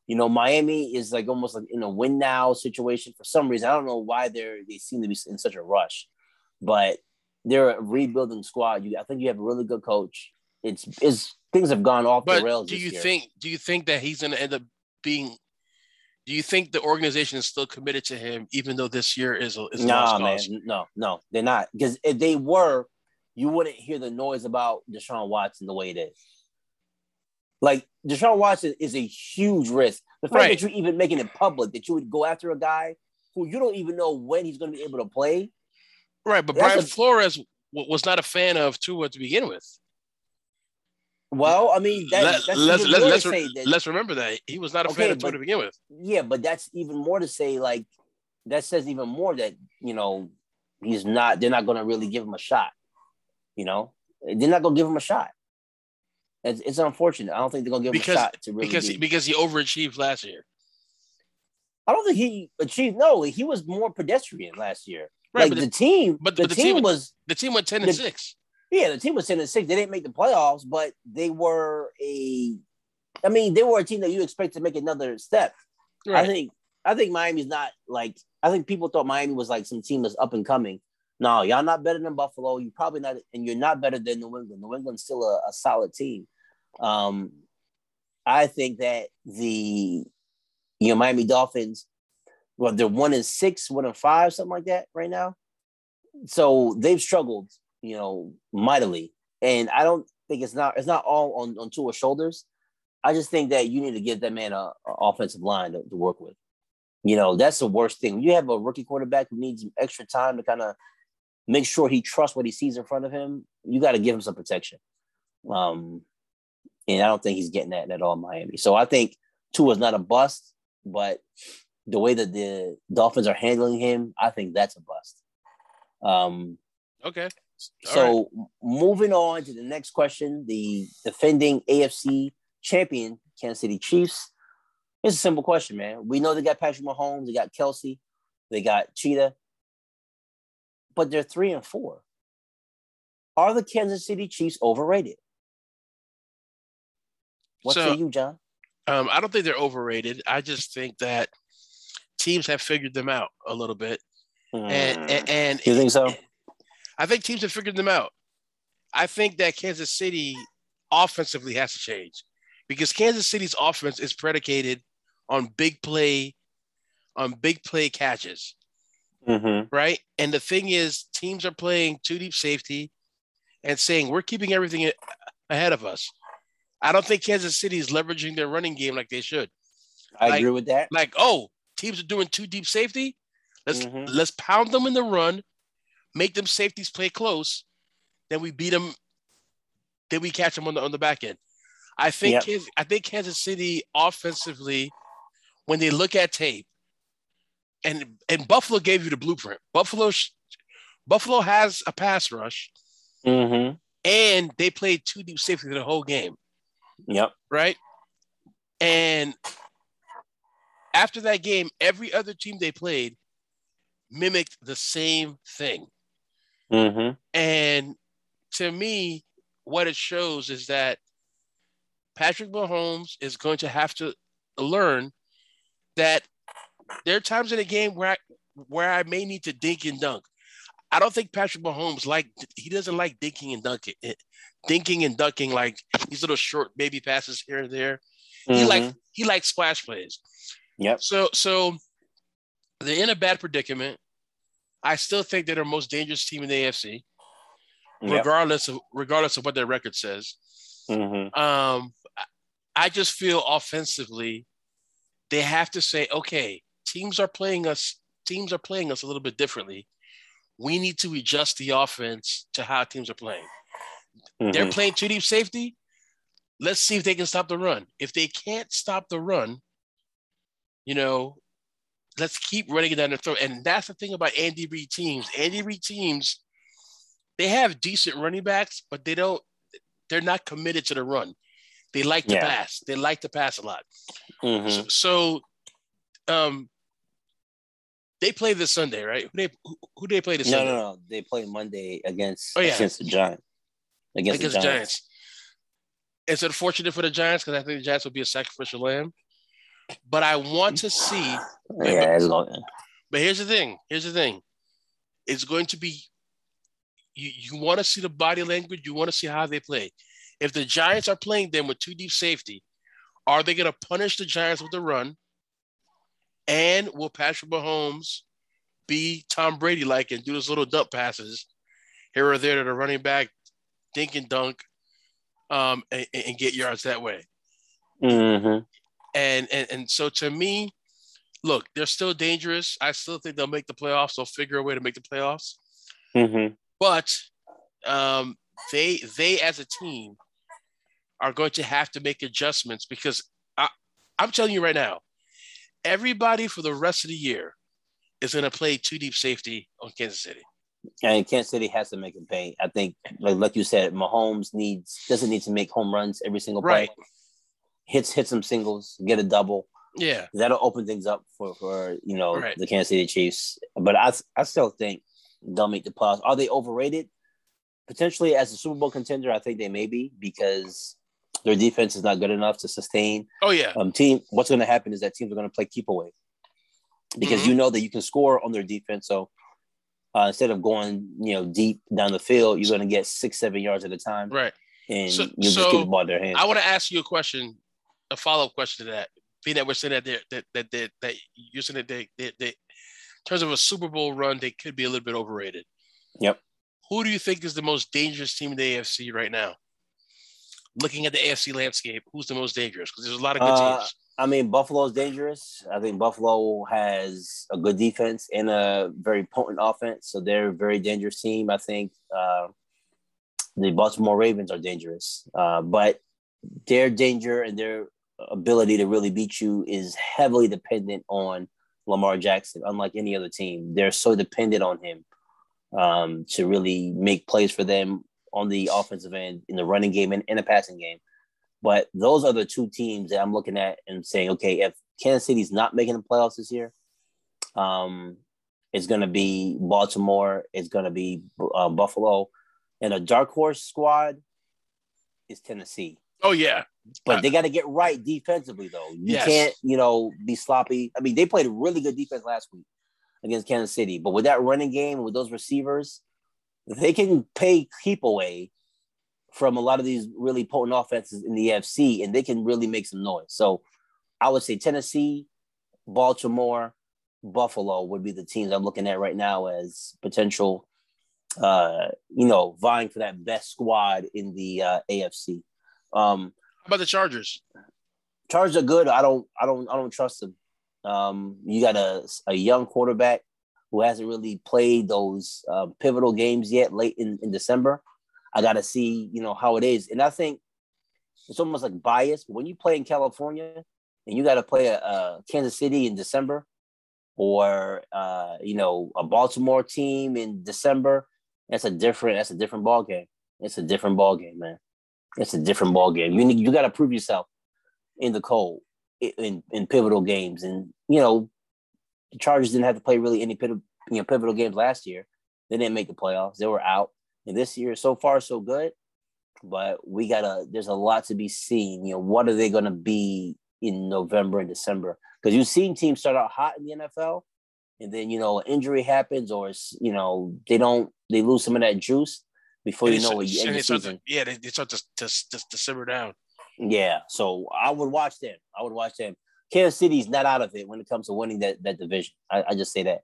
You know, Miami is like almost like in a win now situation for some reason. I don't know why they're they seem to be in such a rush, but they're a rebuilding squad. You, I think you have a really good coach. It's is things have gone off the rails. do you year. think? Do you think that he's going to end up being? Do you think the organization is still committed to him, even though this year is a, is a Nah, man, cause? no, no, they're not. Because if they were, you wouldn't hear the noise about Deshaun Watson the way it is. Like Deshaun Watson is a huge risk. The fact Right. that you're even making it public that you would go after a guy who you don't even know when he's going to be able to play. Right, but Brian a- Flores was not a fan of Tua to begin with. Well, I mean, that, Let, that's let's even let's more let's, to say that. let's remember that he was not a Okay, fan of but- to begin with. yeah, but that's even more to say. Like that says even more that you know he's not. They're not going to really give him a shot. You know, they're not going to give him a shot. It's, it's unfortunate. I don't think they're going to give him Because- a shot to really. because be- he, because he overachieved last year. I don't think he achieved. No, he was more pedestrian last year. Right, like but the, the, team, but- the, but the team, team- was the team went ten and the- six. Yeah, the team was ten and six. They didn't make the playoffs, but they were a. I mean, they were a team that you expect to make another step. I think. I think Miami's not like. I think people thought Miami was like some team that's up and coming. No, y'all not better than Buffalo. You probably not, and you're not better than New England. New England's still a, a solid team. Um, I think that the you know Miami Dolphins, well, they're one and six, one and five, something like that right now. So they've struggled, you know, mightily, and I don't think it's not it's not all on on Tua's shoulders. I just think that you need to give that man a, a offensive line to, to work with. You know, that's the worst thing. You have a rookie quarterback who needs extra time to kind of make sure he trusts what he sees in front of him, you got to give him some protection. Um, and I don't think he's getting that at all in Miami. So I think Tua's not a bust, but the way that the Dolphins are handling him, I think that's a bust. Um, Okay. So moving on to the next question, the defending AFC champion Kansas City Chiefs. It's a simple question, man. We know they got Patrick Mahomes, they got Kelce, they got Cheetah, but they're three and four. Are the Kansas City Chiefs overrated? What So- say you, Jon? Um, I don't think they're overrated. I just think that teams have figured them out a little bit, and and, and Hmm. you think so? I think teams have figured them out. I think that Kansas City offensively has to change because Kansas City's offense is predicated on big play, on big play catches, Mm-hmm. right? And the thing is, teams are playing two deep safety and saying we're keeping everything ahead of us. I don't think Kansas City is leveraging their running game like they should. I Like- agree with that. Like, oh, teams are doing two deep safety. Let's Mhm. let's pound them in the run, make them safeties play close, then we beat them. Then we catch them on the on the back end. I think Yep. Kansas, I think Kansas City offensively, when they look at tape, and and Buffalo gave you the blueprint. Buffalo Buffalo has a pass rush, Mm-hmm. and they played two deep safety the whole game. Yep. right? And after that game, every other team they played mimicked the same thing. Mm-hmm. And to me, what it shows is that Patrick Mahomes is going to have to learn that there are times in a game where I, where I may need to dink and dunk. I don't think Patrick Mahomes like he doesn't like dinking and dunking, dinking and dunking like these little short baby passes here and there. He like he likes splash plays. Mm-hmm. Yep. So so they're in a bad predicament. I still think they're the most dangerous team in the AFC, Yep. regardless of regardless of what their record says. Mm-hmm. Um, I- I just feel offensively, they have to say, okay, teams are playing us. Teams are playing us a little bit differently. We need to adjust the offense to how teams are playing. Mm-hmm. They're playing two deep safety. Let's see if they can stop the run. If they can't stop the run, you know, let's keep running it down their throat. And that's the thing about Andy Reid teams. Andy Reid teams, they have decent running backs, but they don't they're not committed to the run. They like to Yeah. pass. They like to pass a lot. Mhm. So, so, um, they play this Sunday, right? Who they who, who they play this No, Sunday? no, no. They play Monday against Oh, yeah. against the Giants. Against, against the the Giants. Giants. It's unfortunate for the Giants because I think the Giants will be a sacrificial lamb. But I want to see. Yeah, it's going. But here's the thing. Here's the thing. It's going to be. You you want to see the body language. You want to see how they play. If the Giants are playing them with two deep safety, are they going to punish the Giants with the run? And will Patrick Mahomes be Tom Brady like and do those little dump passes here or there to the running back, dink and dunk, um, and, and get yards that way? hmm And, and and so to me, look, they're still dangerous. I still think they'll make the playoffs. They'll figure a way to make the playoffs. hmm But um, they they as a team are going to have to make adjustments because I, I'm telling you right now, everybody for the rest of the year is going to play two deep safety on Kansas City. And Kansas City has to make a pay. I think, like like you said, Mahomes needs doesn't need to make home runs every single play. Right. Hits hit some singles, get a double. Yeah, That'll open things up for for you know Right. the Kansas City Chiefs. But I I still think they'll make the playoffs. Are they overrated? Potentially as a Super Bowl contender, I think they may be because their defense is not good enough to sustain oh yeah, um, team, what's going to happen is that teams are going to play keep away because Mhm. you know that you can score on their defense. So uh, instead of going, you know, deep down the field, you're going to get six, seven yards at a time, right. and So- you'll just so get the ball in their hands. I want to ask you a question, a follow up question to that. Being that we're saying that they're, that that that, that you're saying that they, they, they, in terms of a Super Bowl run, they could be a little bit overrated. Yep. Who do you think is the most dangerous team in the AFC right now? Looking at the AFC landscape, who's the most dangerous? Because there's a lot of good Uh, teams. I mean, Buffalo's dangerous. I think Buffalo has a good defense and a very potent offense, so they're a very dangerous team. I think uh, the Baltimore Ravens are dangerous, uh, but their danger and their ability to really beat you is heavily dependent on Lamar Jackson. Unlike any other team, they're so dependent on him um, to really make plays for them on the offensive end in the running game and in the passing game. But those are the two teams that I'm looking at and saying, okay, if Kansas City's not making the playoffs this year, um, it's going to be Baltimore, it's going to be uh, Buffalo, and a dark horse squad is Tennessee. Oh yeah, But they got to get right defensively, though. You Yes. can't, you know, be sloppy. I mean, they played a really good defense last week against Kansas City, but with that running game, with those receivers, they can pay keep away from a lot of these really potent offenses in the AFC, and they can really make some noise. So, I would say Tennessee, Baltimore, Buffalo would be the teams I'm looking at right now as potential, uh, you know, vying for that best squad in the uh, AFC. Um, how about the Chargers? Chargers are good. I don't, I don't, I don't trust them. Um, you got a, a young quarterback who hasn't really played those uh, pivotal games yet, late in, in December. I got to see, you know, how it is. And I think it's almost like bias. But when you play in California and you got to play a, a Kansas City in December, or uh, you know, a Baltimore team in December, that's a different, that's a different ball game. It's a different ball game, man. It's a different ball game. You you got to prove yourself in the cold in, in pivotal games. And, you know, the Chargers didn't have to play really any pivotal, you know, pivotal games last year. They didn't make the playoffs. They were out. And this year, so far, so good. But we gotta. There's a lot to be seen. You know, what are they gonna be in November and December? Because you've seen teams start out hot in the NFL, and then you know, an injury happens, or it's, you know, they don't. They lose some of that juice before And you know it. And end they the start season. to, yeah, they, they start to, to, to, to simmer down. Yeah, so I would watch them. I would watch them. Kansas City's not out of it when it comes to winning that that division. I, I just say that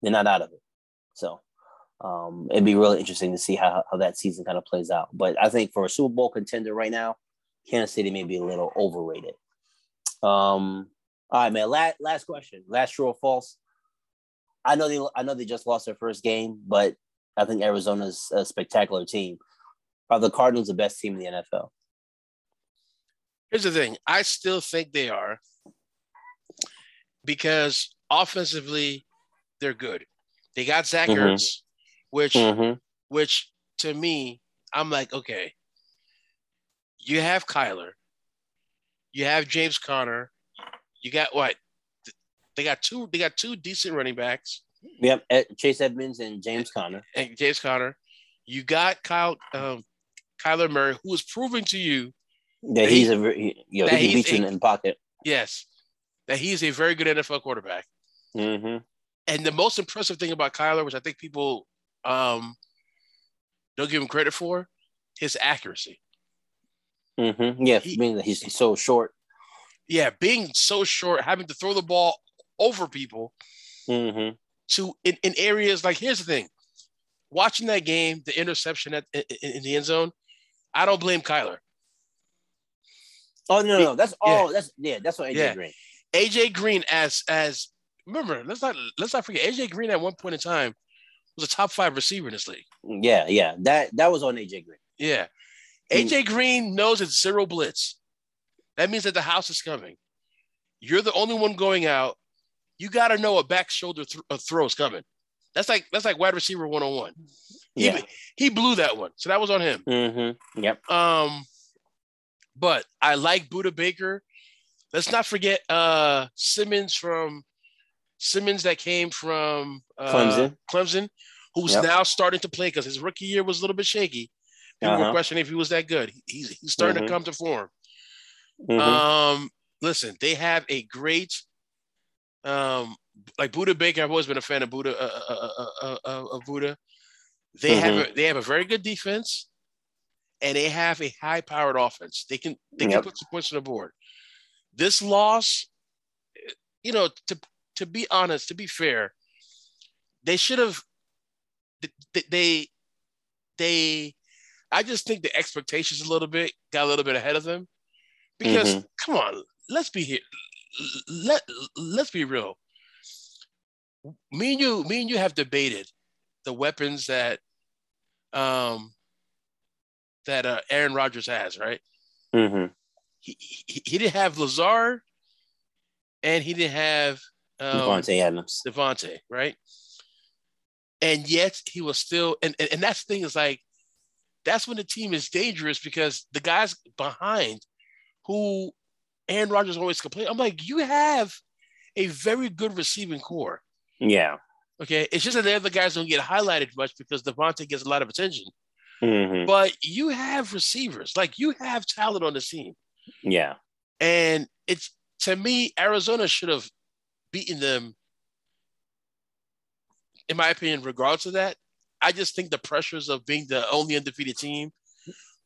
they're not out of it. So um, it'd be really interesting to see how, how that season kind of plays out. But I think for a Super Bowl contender right now, Kansas City may be a little overrated. Um, all right, man. Last last question. Last true or false. I know they I know they just lost their first game, but I think Arizona's a spectacular team. Are the Cardinals the best team in the NFL? Here's the thing. I still think they are because offensively, they're good. They got Zach Mhm. Ertz, which Mm-hmm. which to me, I'm like, okay, you have Kyler, you have James Conner, you got what? They got two. They got two decent running backs. Yep, Chase Edmonds and James Conner. And James Conner. You got Kyle, um, Kyler Murray, who is proving to you that, he's he, a you know, he can beat you in pocket. Yes, that he is a very good NFL quarterback. Mm-hmm. And the most impressive thing about Kyler, which I think people um, don't give him credit for, his accuracy. Mm-hmm. Yeah, he, being that he's so short. Yeah, being so short, having to throw the ball over people mm-hmm. To in, in areas like here's the thing. Watching that game, the interception at, in, in the end zone, I don't blame Kyler. Oh no, no, that's all. Yeah. That's yeah, that's what AJ yeah. Green. AJ Green as as remember, let's not let's not forget AJ Green at one point in time was a top five receiver in this league. Yeah, yeah. That that was on AJ Green. Yeah. AJ Green knows it's zero blitz. That means that the house is coming. You're the only one going out. You got to know a back shoulder th- a throw is coming. That's like that's like wide receiver one on one. He yeah. he blew that one, so that was on him. Mm-hmm. Yep. Um, but I like Budda Baker. Let's not forget uh Simmons from Simmons that came from uh, Clemson. Clemson, who's yep. now starting to play because his rookie year was a little bit shaky. People uh-huh. were questioning if he was that good. He's he's starting mm-hmm. to come to form. Mm-hmm. Um, listen, they have a great, um, like Budda Baker. I've always been a fan of Budda. Uh, uh, uh, uh of Budda. They mm-hmm. have a, they have a very good defense, and they have a high powered offense. They can they yep. can put some points on the board. This loss, you know, to to be honest, to be fair, they should have. They, they they I just think the expectations a little bit got a little bit ahead of them. Because mm-hmm. come on, let's be here. Let let's be real. Me and you, me and you have debated the weapons that um that uh, Aaron Rodgers has, right? Mm-hmm. He, he, he didn't have Lazard, and he didn't have um, Adams. Davante, right? And yet he was still, and, and and that's the thing is like that's when the team is dangerous because the guys behind who Aaron Rodgers always complain. I'm like, you have a very good receiving core. Yeah. Okay. It's just that the other guys don't get highlighted much because Davante gets a lot of attention. Mm-hmm. But you have receivers, like you have talent on the team. Yeah. And it's to me, Arizona should have beaten them, in my opinion, regardless of that. I just think the pressures of being the only undefeated team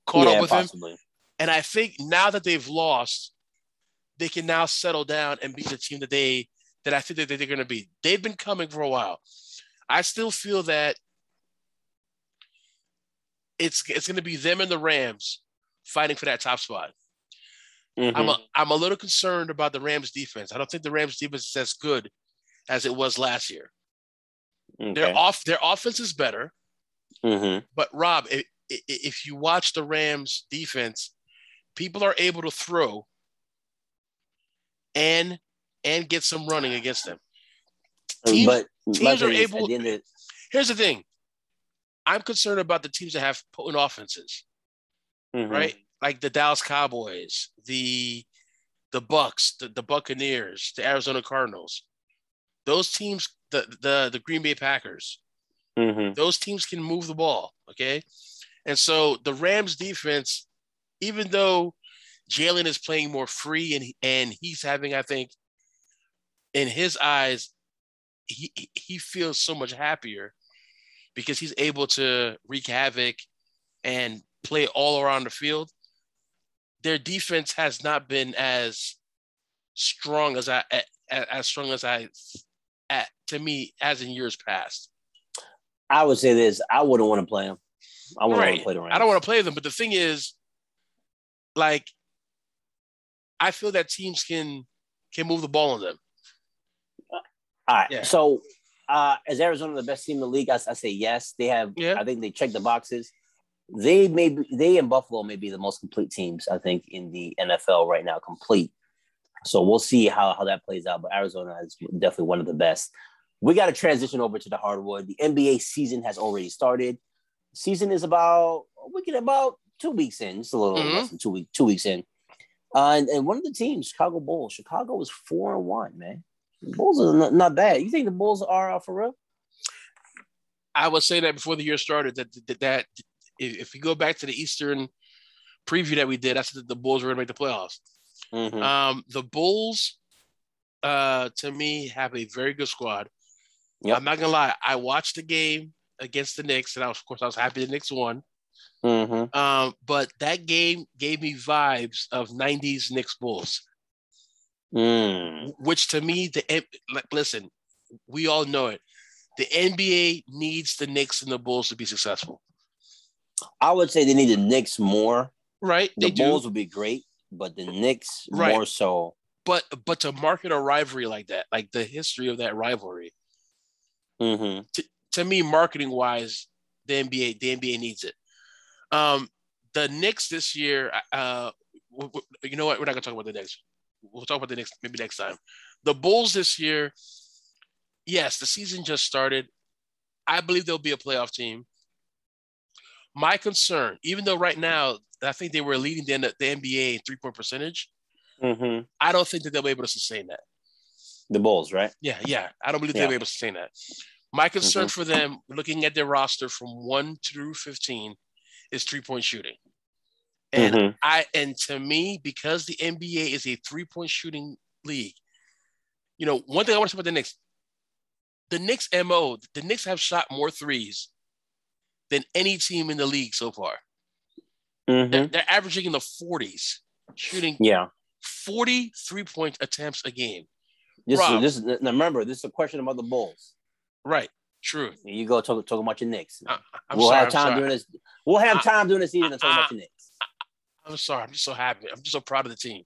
caught yeah, up with possibly. him. And I think now that they've lost, they can now settle down and be the team that they that I think that they're going to be. They've been coming for a while. I still feel that it's it's going to be them and the Rams fighting for that top spot. Mm-hmm. I'm a, I'm a little concerned about the Rams defense. I don't think the Rams defense is as good as it was last year. Okay. Their off their offense is better. Mm-hmm. But Rob, if, if you watch the Rams defense, people are able to throw and and get some running against them. Teams, but teams are able. Here's the thing: I'm concerned about the teams that have potent offenses, mm-hmm. right? Like the Dallas Cowboys, the the Bucks, the, the Buccaneers, the Arizona Cardinals. Those teams the the the Green Bay Packers. Mm-hmm. Those teams can move the ball, okay? And so the Rams defense, even though Jalen is playing more free and and he's having, I think, in his eyes, he he feels so much happier because he's able to wreak havoc and play all around the field. Their defense has not been as strong as I as strong as I at, to me as in years past. I would say this: I wouldn't want to play them. I wouldn't right. want to play them. I don't want to play them, but the thing is, like, I feel that teams can can move the ball on them. All right. Yeah. So, uh, is Arizona the best team in the league? I, I say yes. They have. Yeah. I think they check the boxes. They may be, they and Buffalo may be the most complete teams I think in the NFL right now. Complete. So we'll see how, how that plays out. But Arizona is definitely one of the best. We got to transition over to the hardwood. The NBA season has already started. Season is about we get about two weeks in, just a little mm-hmm. less than two weeks, two weeks in. Uh, and, and one of the teams, Chicago Bulls. Chicago is four and one, man. The Bulls are not, not bad. You think the Bulls are uh, for real? I would say that before the year started that that, that if you go back to the Eastern preview that we did, I said that the Bulls were going to make the playoffs. Mm-hmm. Um, the Bulls, uh, to me, have a very good squad. Yep. I'm not gonna lie. I watched the game against the Knicks, and I was, of course, I was happy the Knicks won. Mm-hmm. Um, but that game gave me vibes of '90s Knicks Bulls, mm. which to me, the like, listen, we all know it. The NBA needs the Knicks and the Bulls to be successful. I would say they need the Knicks more. Right. The Bulls do. would be great, but the Knicks right. more so. But but to market a rivalry like that, like the history of that rivalry, mm-hmm. to, to me, marketing wise, the NBA the NBA needs it. Um, the Knicks this year, uh, you know what? We're not gonna talk about the Knicks. We'll talk about the Knicks maybe next time. The Bulls this year, yes, the season just started. I believe they'll be a playoff team. My concern, even though right now I think they were leading the, the NBA in three point percentage, mm-hmm. I don't think that they'll be able to sustain that. The Bulls, right? Yeah, yeah. I don't believe yeah. they'll be able to sustain that. My concern mm-hmm. for them, looking at their roster from one through 15, is three point shooting. And mm-hmm. I and to me, because the NBA is a three point shooting league, you know, one thing I want to say about the Knicks, the Knicks MO, the Knicks have shot more threes than any team in the league so far. Mm-hmm. They're, they're, averaging in the 40s, shooting yeah 40 three point attempts a game. This, Rob, is, this is, remember, this is a question about the Bulls. Right. True. You go talk, talk about your Knicks. I, we'll sorry, have time during this. We'll have time during the season to talk about your Knicks. I'm sorry. I'm just so happy. I'm just so proud of the team.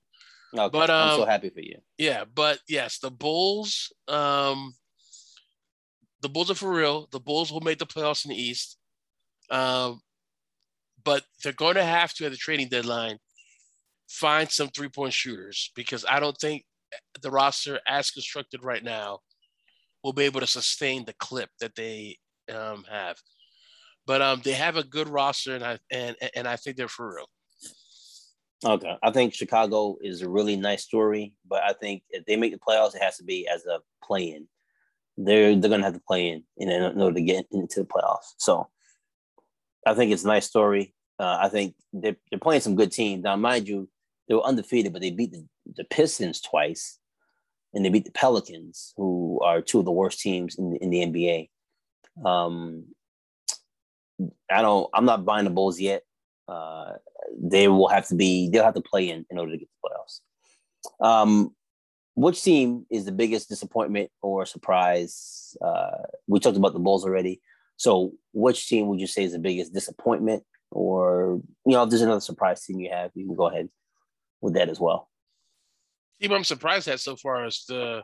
Okay. But um, I'm so um, happy for you. Yeah, but yes, the Bulls. Um, the Bulls are for real. The Bulls will make the playoffs in the East. Um, but they're going to have to at the trading deadline find some three point shooters because I don't think the roster as constructed right now will be able to sustain the clip that they um, have. But um, they have a good roster, and I and and I think they're for real. Okay, I think Chicago is a really nice story, but I think if they make the playoffs, it has to be as a play-in. They're they're gonna have to play in in order to get into the playoffs. So I think it's a nice story. Uh, I think they're, they're playing some good teams. Now, mind you, they were undefeated, but they beat the, the Pistons twice, and they beat the Pelicans, who are two of the worst teams in the, in the NBA. Um, I don't. I'm not buying the Bulls yet. Uh, they will have to be. They'll have to play in in order to get the playoffs. Um, which team is the biggest disappointment or surprise? Uh, we talked about the Bulls already. So, which team would you say is the biggest disappointment, or you know, if there's another surprise team you have, you can go ahead with that as well. Team I'm surprised at so far is the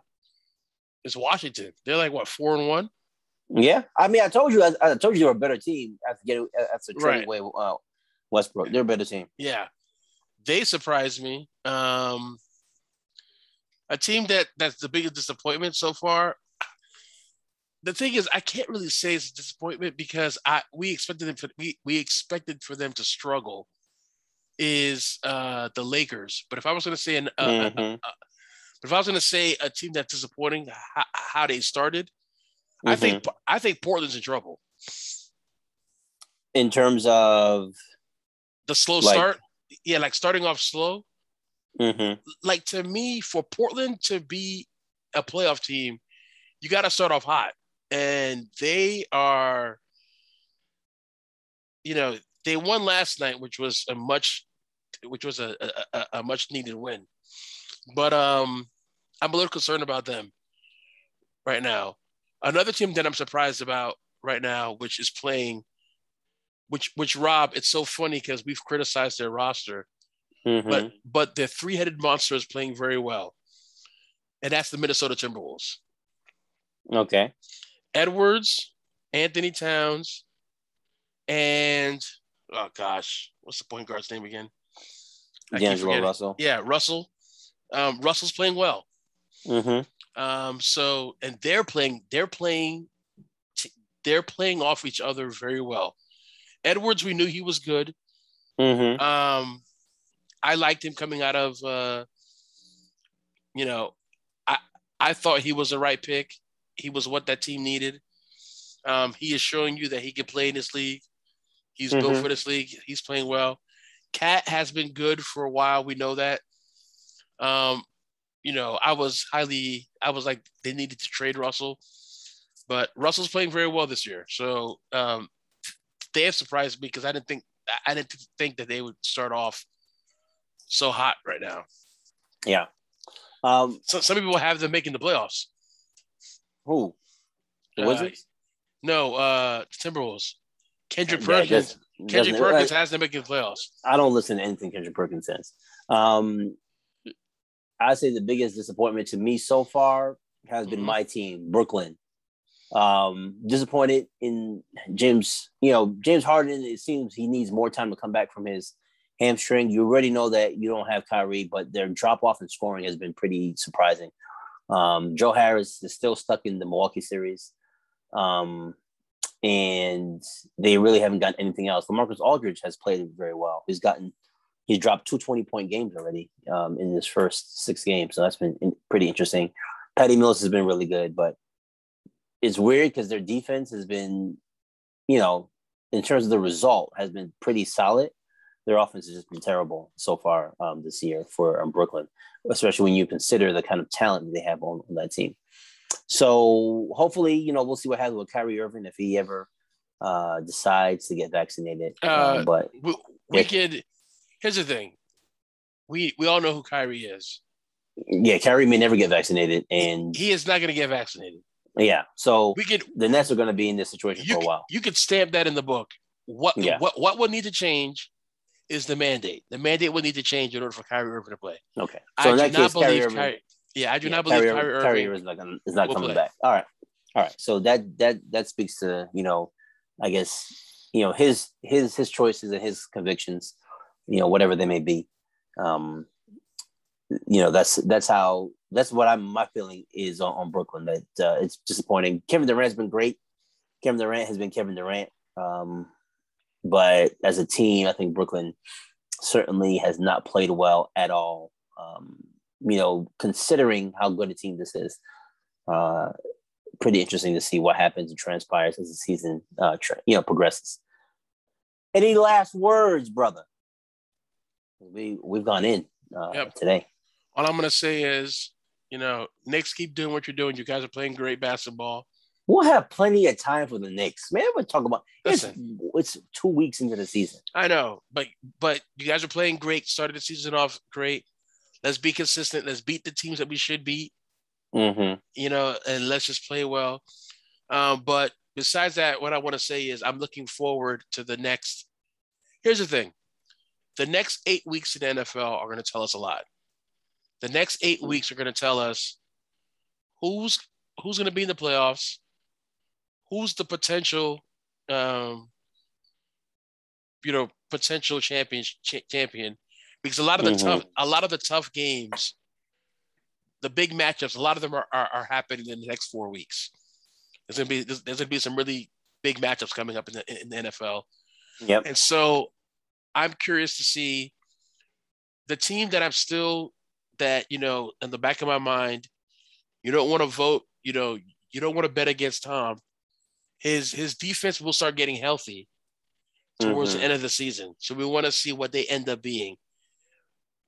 is Washington. They're like what four and one. Yeah, I mean, I told you, I, I told you they were a better team after getting after trading right. away uh, Westbrook. They're a better team. Yeah, they surprised me. Um, a team that that's the biggest disappointment so far the thing is, I can't really say it's a disappointment because I we expected them for we, we expected for them to struggle is uh the Lakers. But if I was going to say an uh, mm-hmm. uh, if I was going to say a team that's disappointing how, how they started, mm-hmm. I think I think Portland's in trouble. In terms of the slow like, start, yeah, like starting off slow. Mm-hmm. Like to me, for Portland to be a playoff team, you got to start off hot and they are, you know, they won last night, which was a much, which was a, a, a much needed win. But um, I'm a little concerned about them right now. Another team that I'm surprised about right now, which is playing, which which Rob, it's so funny because we've criticized their roster, mm-hmm. but but their three headed monster is playing very well, and that's the Minnesota Timberwolves. Okay. Edwards, Anthony Towns, and oh gosh, what's the point guard's name again? D'Angelo Russell. Yeah, Russell. Um, Russell's playing well. Mm-hmm. Um, so and they're playing, they're playing, they're playing off each other very well. Edwards, we knew he was good. Mm-hmm. Um, I liked him coming out of. Uh, you know, I I thought he was the right pick. He was what that team needed. Um, he is showing you that he can play in this league. He's mm-hmm. built for this league. He's playing well. KAT has been good for a while. We know that. Um, you know, I was highly, I was like, they needed to trade Russell, but Russell's playing very well this year. So um, they have surprised me because I didn't think, I didn't think that they would start off so hot right now. Yeah. Um, so some people have them making the playoffs. Who? The uh, Wizards? No, uh, Timberwolves. Kendrick Perkins. Yeah, Kendrick Perkins has them making the playoffs. I don't listen to anything Kendrick Perkins says. Um, I say the biggest disappointment to me so far has been mm-hmm. my team, Brooklyn. Um, disappointed in James. You know, James Harden. It seems he needs more time to come back from his hamstring. You already know that you don't have Kyrie, but their drop off in scoring has been pretty surprising. Um, Joe Harris is still stuck in the Milwaukee series, um, and they really haven't gotten anything else. Marcus Aldridge has played very well. He's gotten he's dropped two 20 point games already um, in his first six games. So that's been pretty interesting. Patty Mills has been really good, but it's weird because their defense has been, you know, in terms of the result, has been pretty solid. Their offense has just been terrible so far um, this year for um, Brooklyn, especially when you consider the kind of talent they have on, on, that team. So hopefully, you know, we'll see what happens with Kyrie Irving if he ever uh, decides to get vaccinated. Uh, uh, but we, we could here's the thing. We we all know who Kyrie is. Yeah, Kyrie may never get vaccinated, and he is not going to get vaccinated. Yeah, so we could the Nets are going to be in this situation for a while. You could stamp that in the book. What yeah. what what would need to change is the mandate. The mandate would need to change in order for Kyrie Irving to play. Okay, so I in that case, Kyrie Irving, Kyrie, yeah, I do yeah, not believe Kyrie, Kyrie Irving, Kyrie is not, gonna, is not coming play. back. All right, all right. So that that that speaks to you know, I guess you know his his his choices and his convictions you know, whatever they may be. Um, you know, that's that's how that's what I'm my feeling is on, on Brooklyn. That uh, it's disappointing. Kevin Durant's been great. Kevin Durant has been Kevin Durant. Um, but as a team, I think Brooklyn certainly has not played well at all. Um, you know, considering how good a team this is, uh, pretty interesting to see what happens and transpires as the season, uh, tra- you know, progresses. Any last words, brother? we we've gone in uh, yep. today. All I'm gonna say is, you know, Knicks keep doing what you're doing. You guys are playing great basketball. We'll have plenty of time for the Knicks. Man, we're talking about Listen, it's, it's two weeks into the season. I know, but but you guys are playing great. Started the season off great. Let's be consistent. Let's beat the teams that we should beat. Mm-hmm. You know, and let's just play well. Um, but besides that, what I want to say is I'm looking forward to the next. Here's the thing the next eight weeks in the NFL are going to tell us a lot. The next eight weeks are going to tell us who's who's going to be in the playoffs, who's the potential, um, you know, potential champion ch- champion, because a lot of the mm-hmm. tough a lot of the tough games, the big matchups, a lot of them are, are, are happening in the next four weeks. There's gonna be there's, there's, gonna be some really big matchups coming up in the in the NFL. Yep. And so I'm curious to see the team that I'm still that you know in the back of my mind. You don't want to vote. You know, you don't want to bet against Tom. His his defense will start getting healthy towards mm-hmm. the end of the season. So we want to see what they end up being.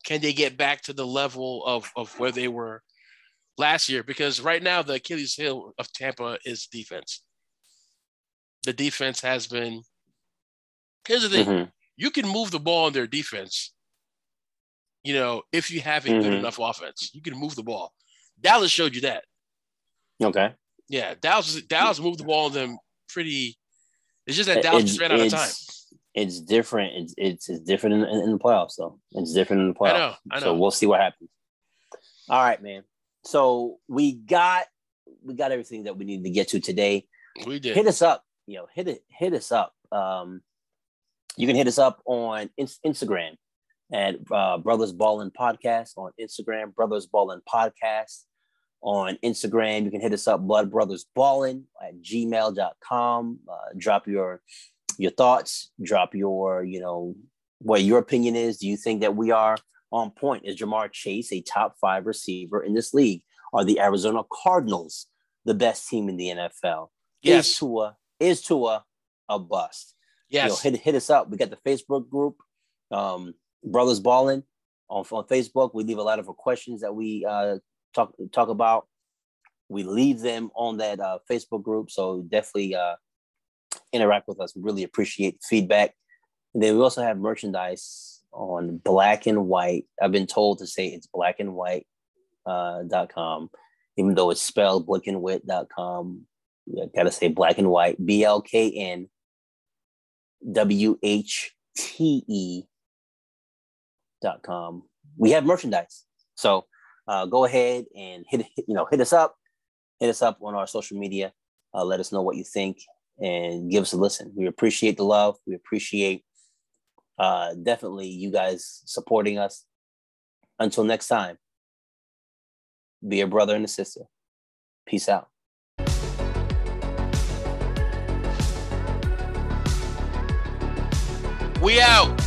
Can they get back to the level of, of where they were last year? Because right now the Achilles heel of Tampa is defense. The defense has been. Here's the thing: mm-hmm you can move the ball on their defense. You know, if you have a mm-hmm. good enough offense, you can move the ball. Dallas showed you that. Okay. Yeah, Dallas Dallas moved the ball on them pretty. It's just that Dallas just ran out of time. It's different. It's it's, it's different in, in, the playoffs, though. It's different in the playoffs. I know, I know. So we'll see what happens. All right, man. So we got we got everything that we needed to get to today. We did. Hit us up, you know. Hit it. Hit us up. Um, you can hit us up on Instagram at uh, Brothers Ballin Podcast on Instagram, Brothers Ballin Podcast on Instagram. You can hit us up, Blood Brothers Ballin at gmail.com. Uh, drop your your thoughts, drop your, you know, what your opinion is. Do you think that we are on point? Is Ja'Marr Chase a top five receiver in this league? Are the Arizona Cardinals the best team in the NFL? Yes. Is Tua is Tua a bust? Yes. You know, hit hit us up. We got the Facebook group, um, Brothers Ballin on, on Facebook. We leave a lot of questions that we uh, talk talk about. We leave them on that uh, Facebook group, so definitely uh, interact with us. We really appreciate feedback. And then we also have merchandise on black and white. I've been told to say it's black and white uh, dot com, even though it's spelled black and white dot com. I gotta say black and white, B L K N W H T E dot com. We have merchandise. So uh, go ahead and hit, you know, hit us up, hit us up on our social media. Uh, let us know what you think and give us a listen. We appreciate the love. We appreciate uh, definitely you guys supporting us. Until next time, be a brother and a sister. Peace out. We out.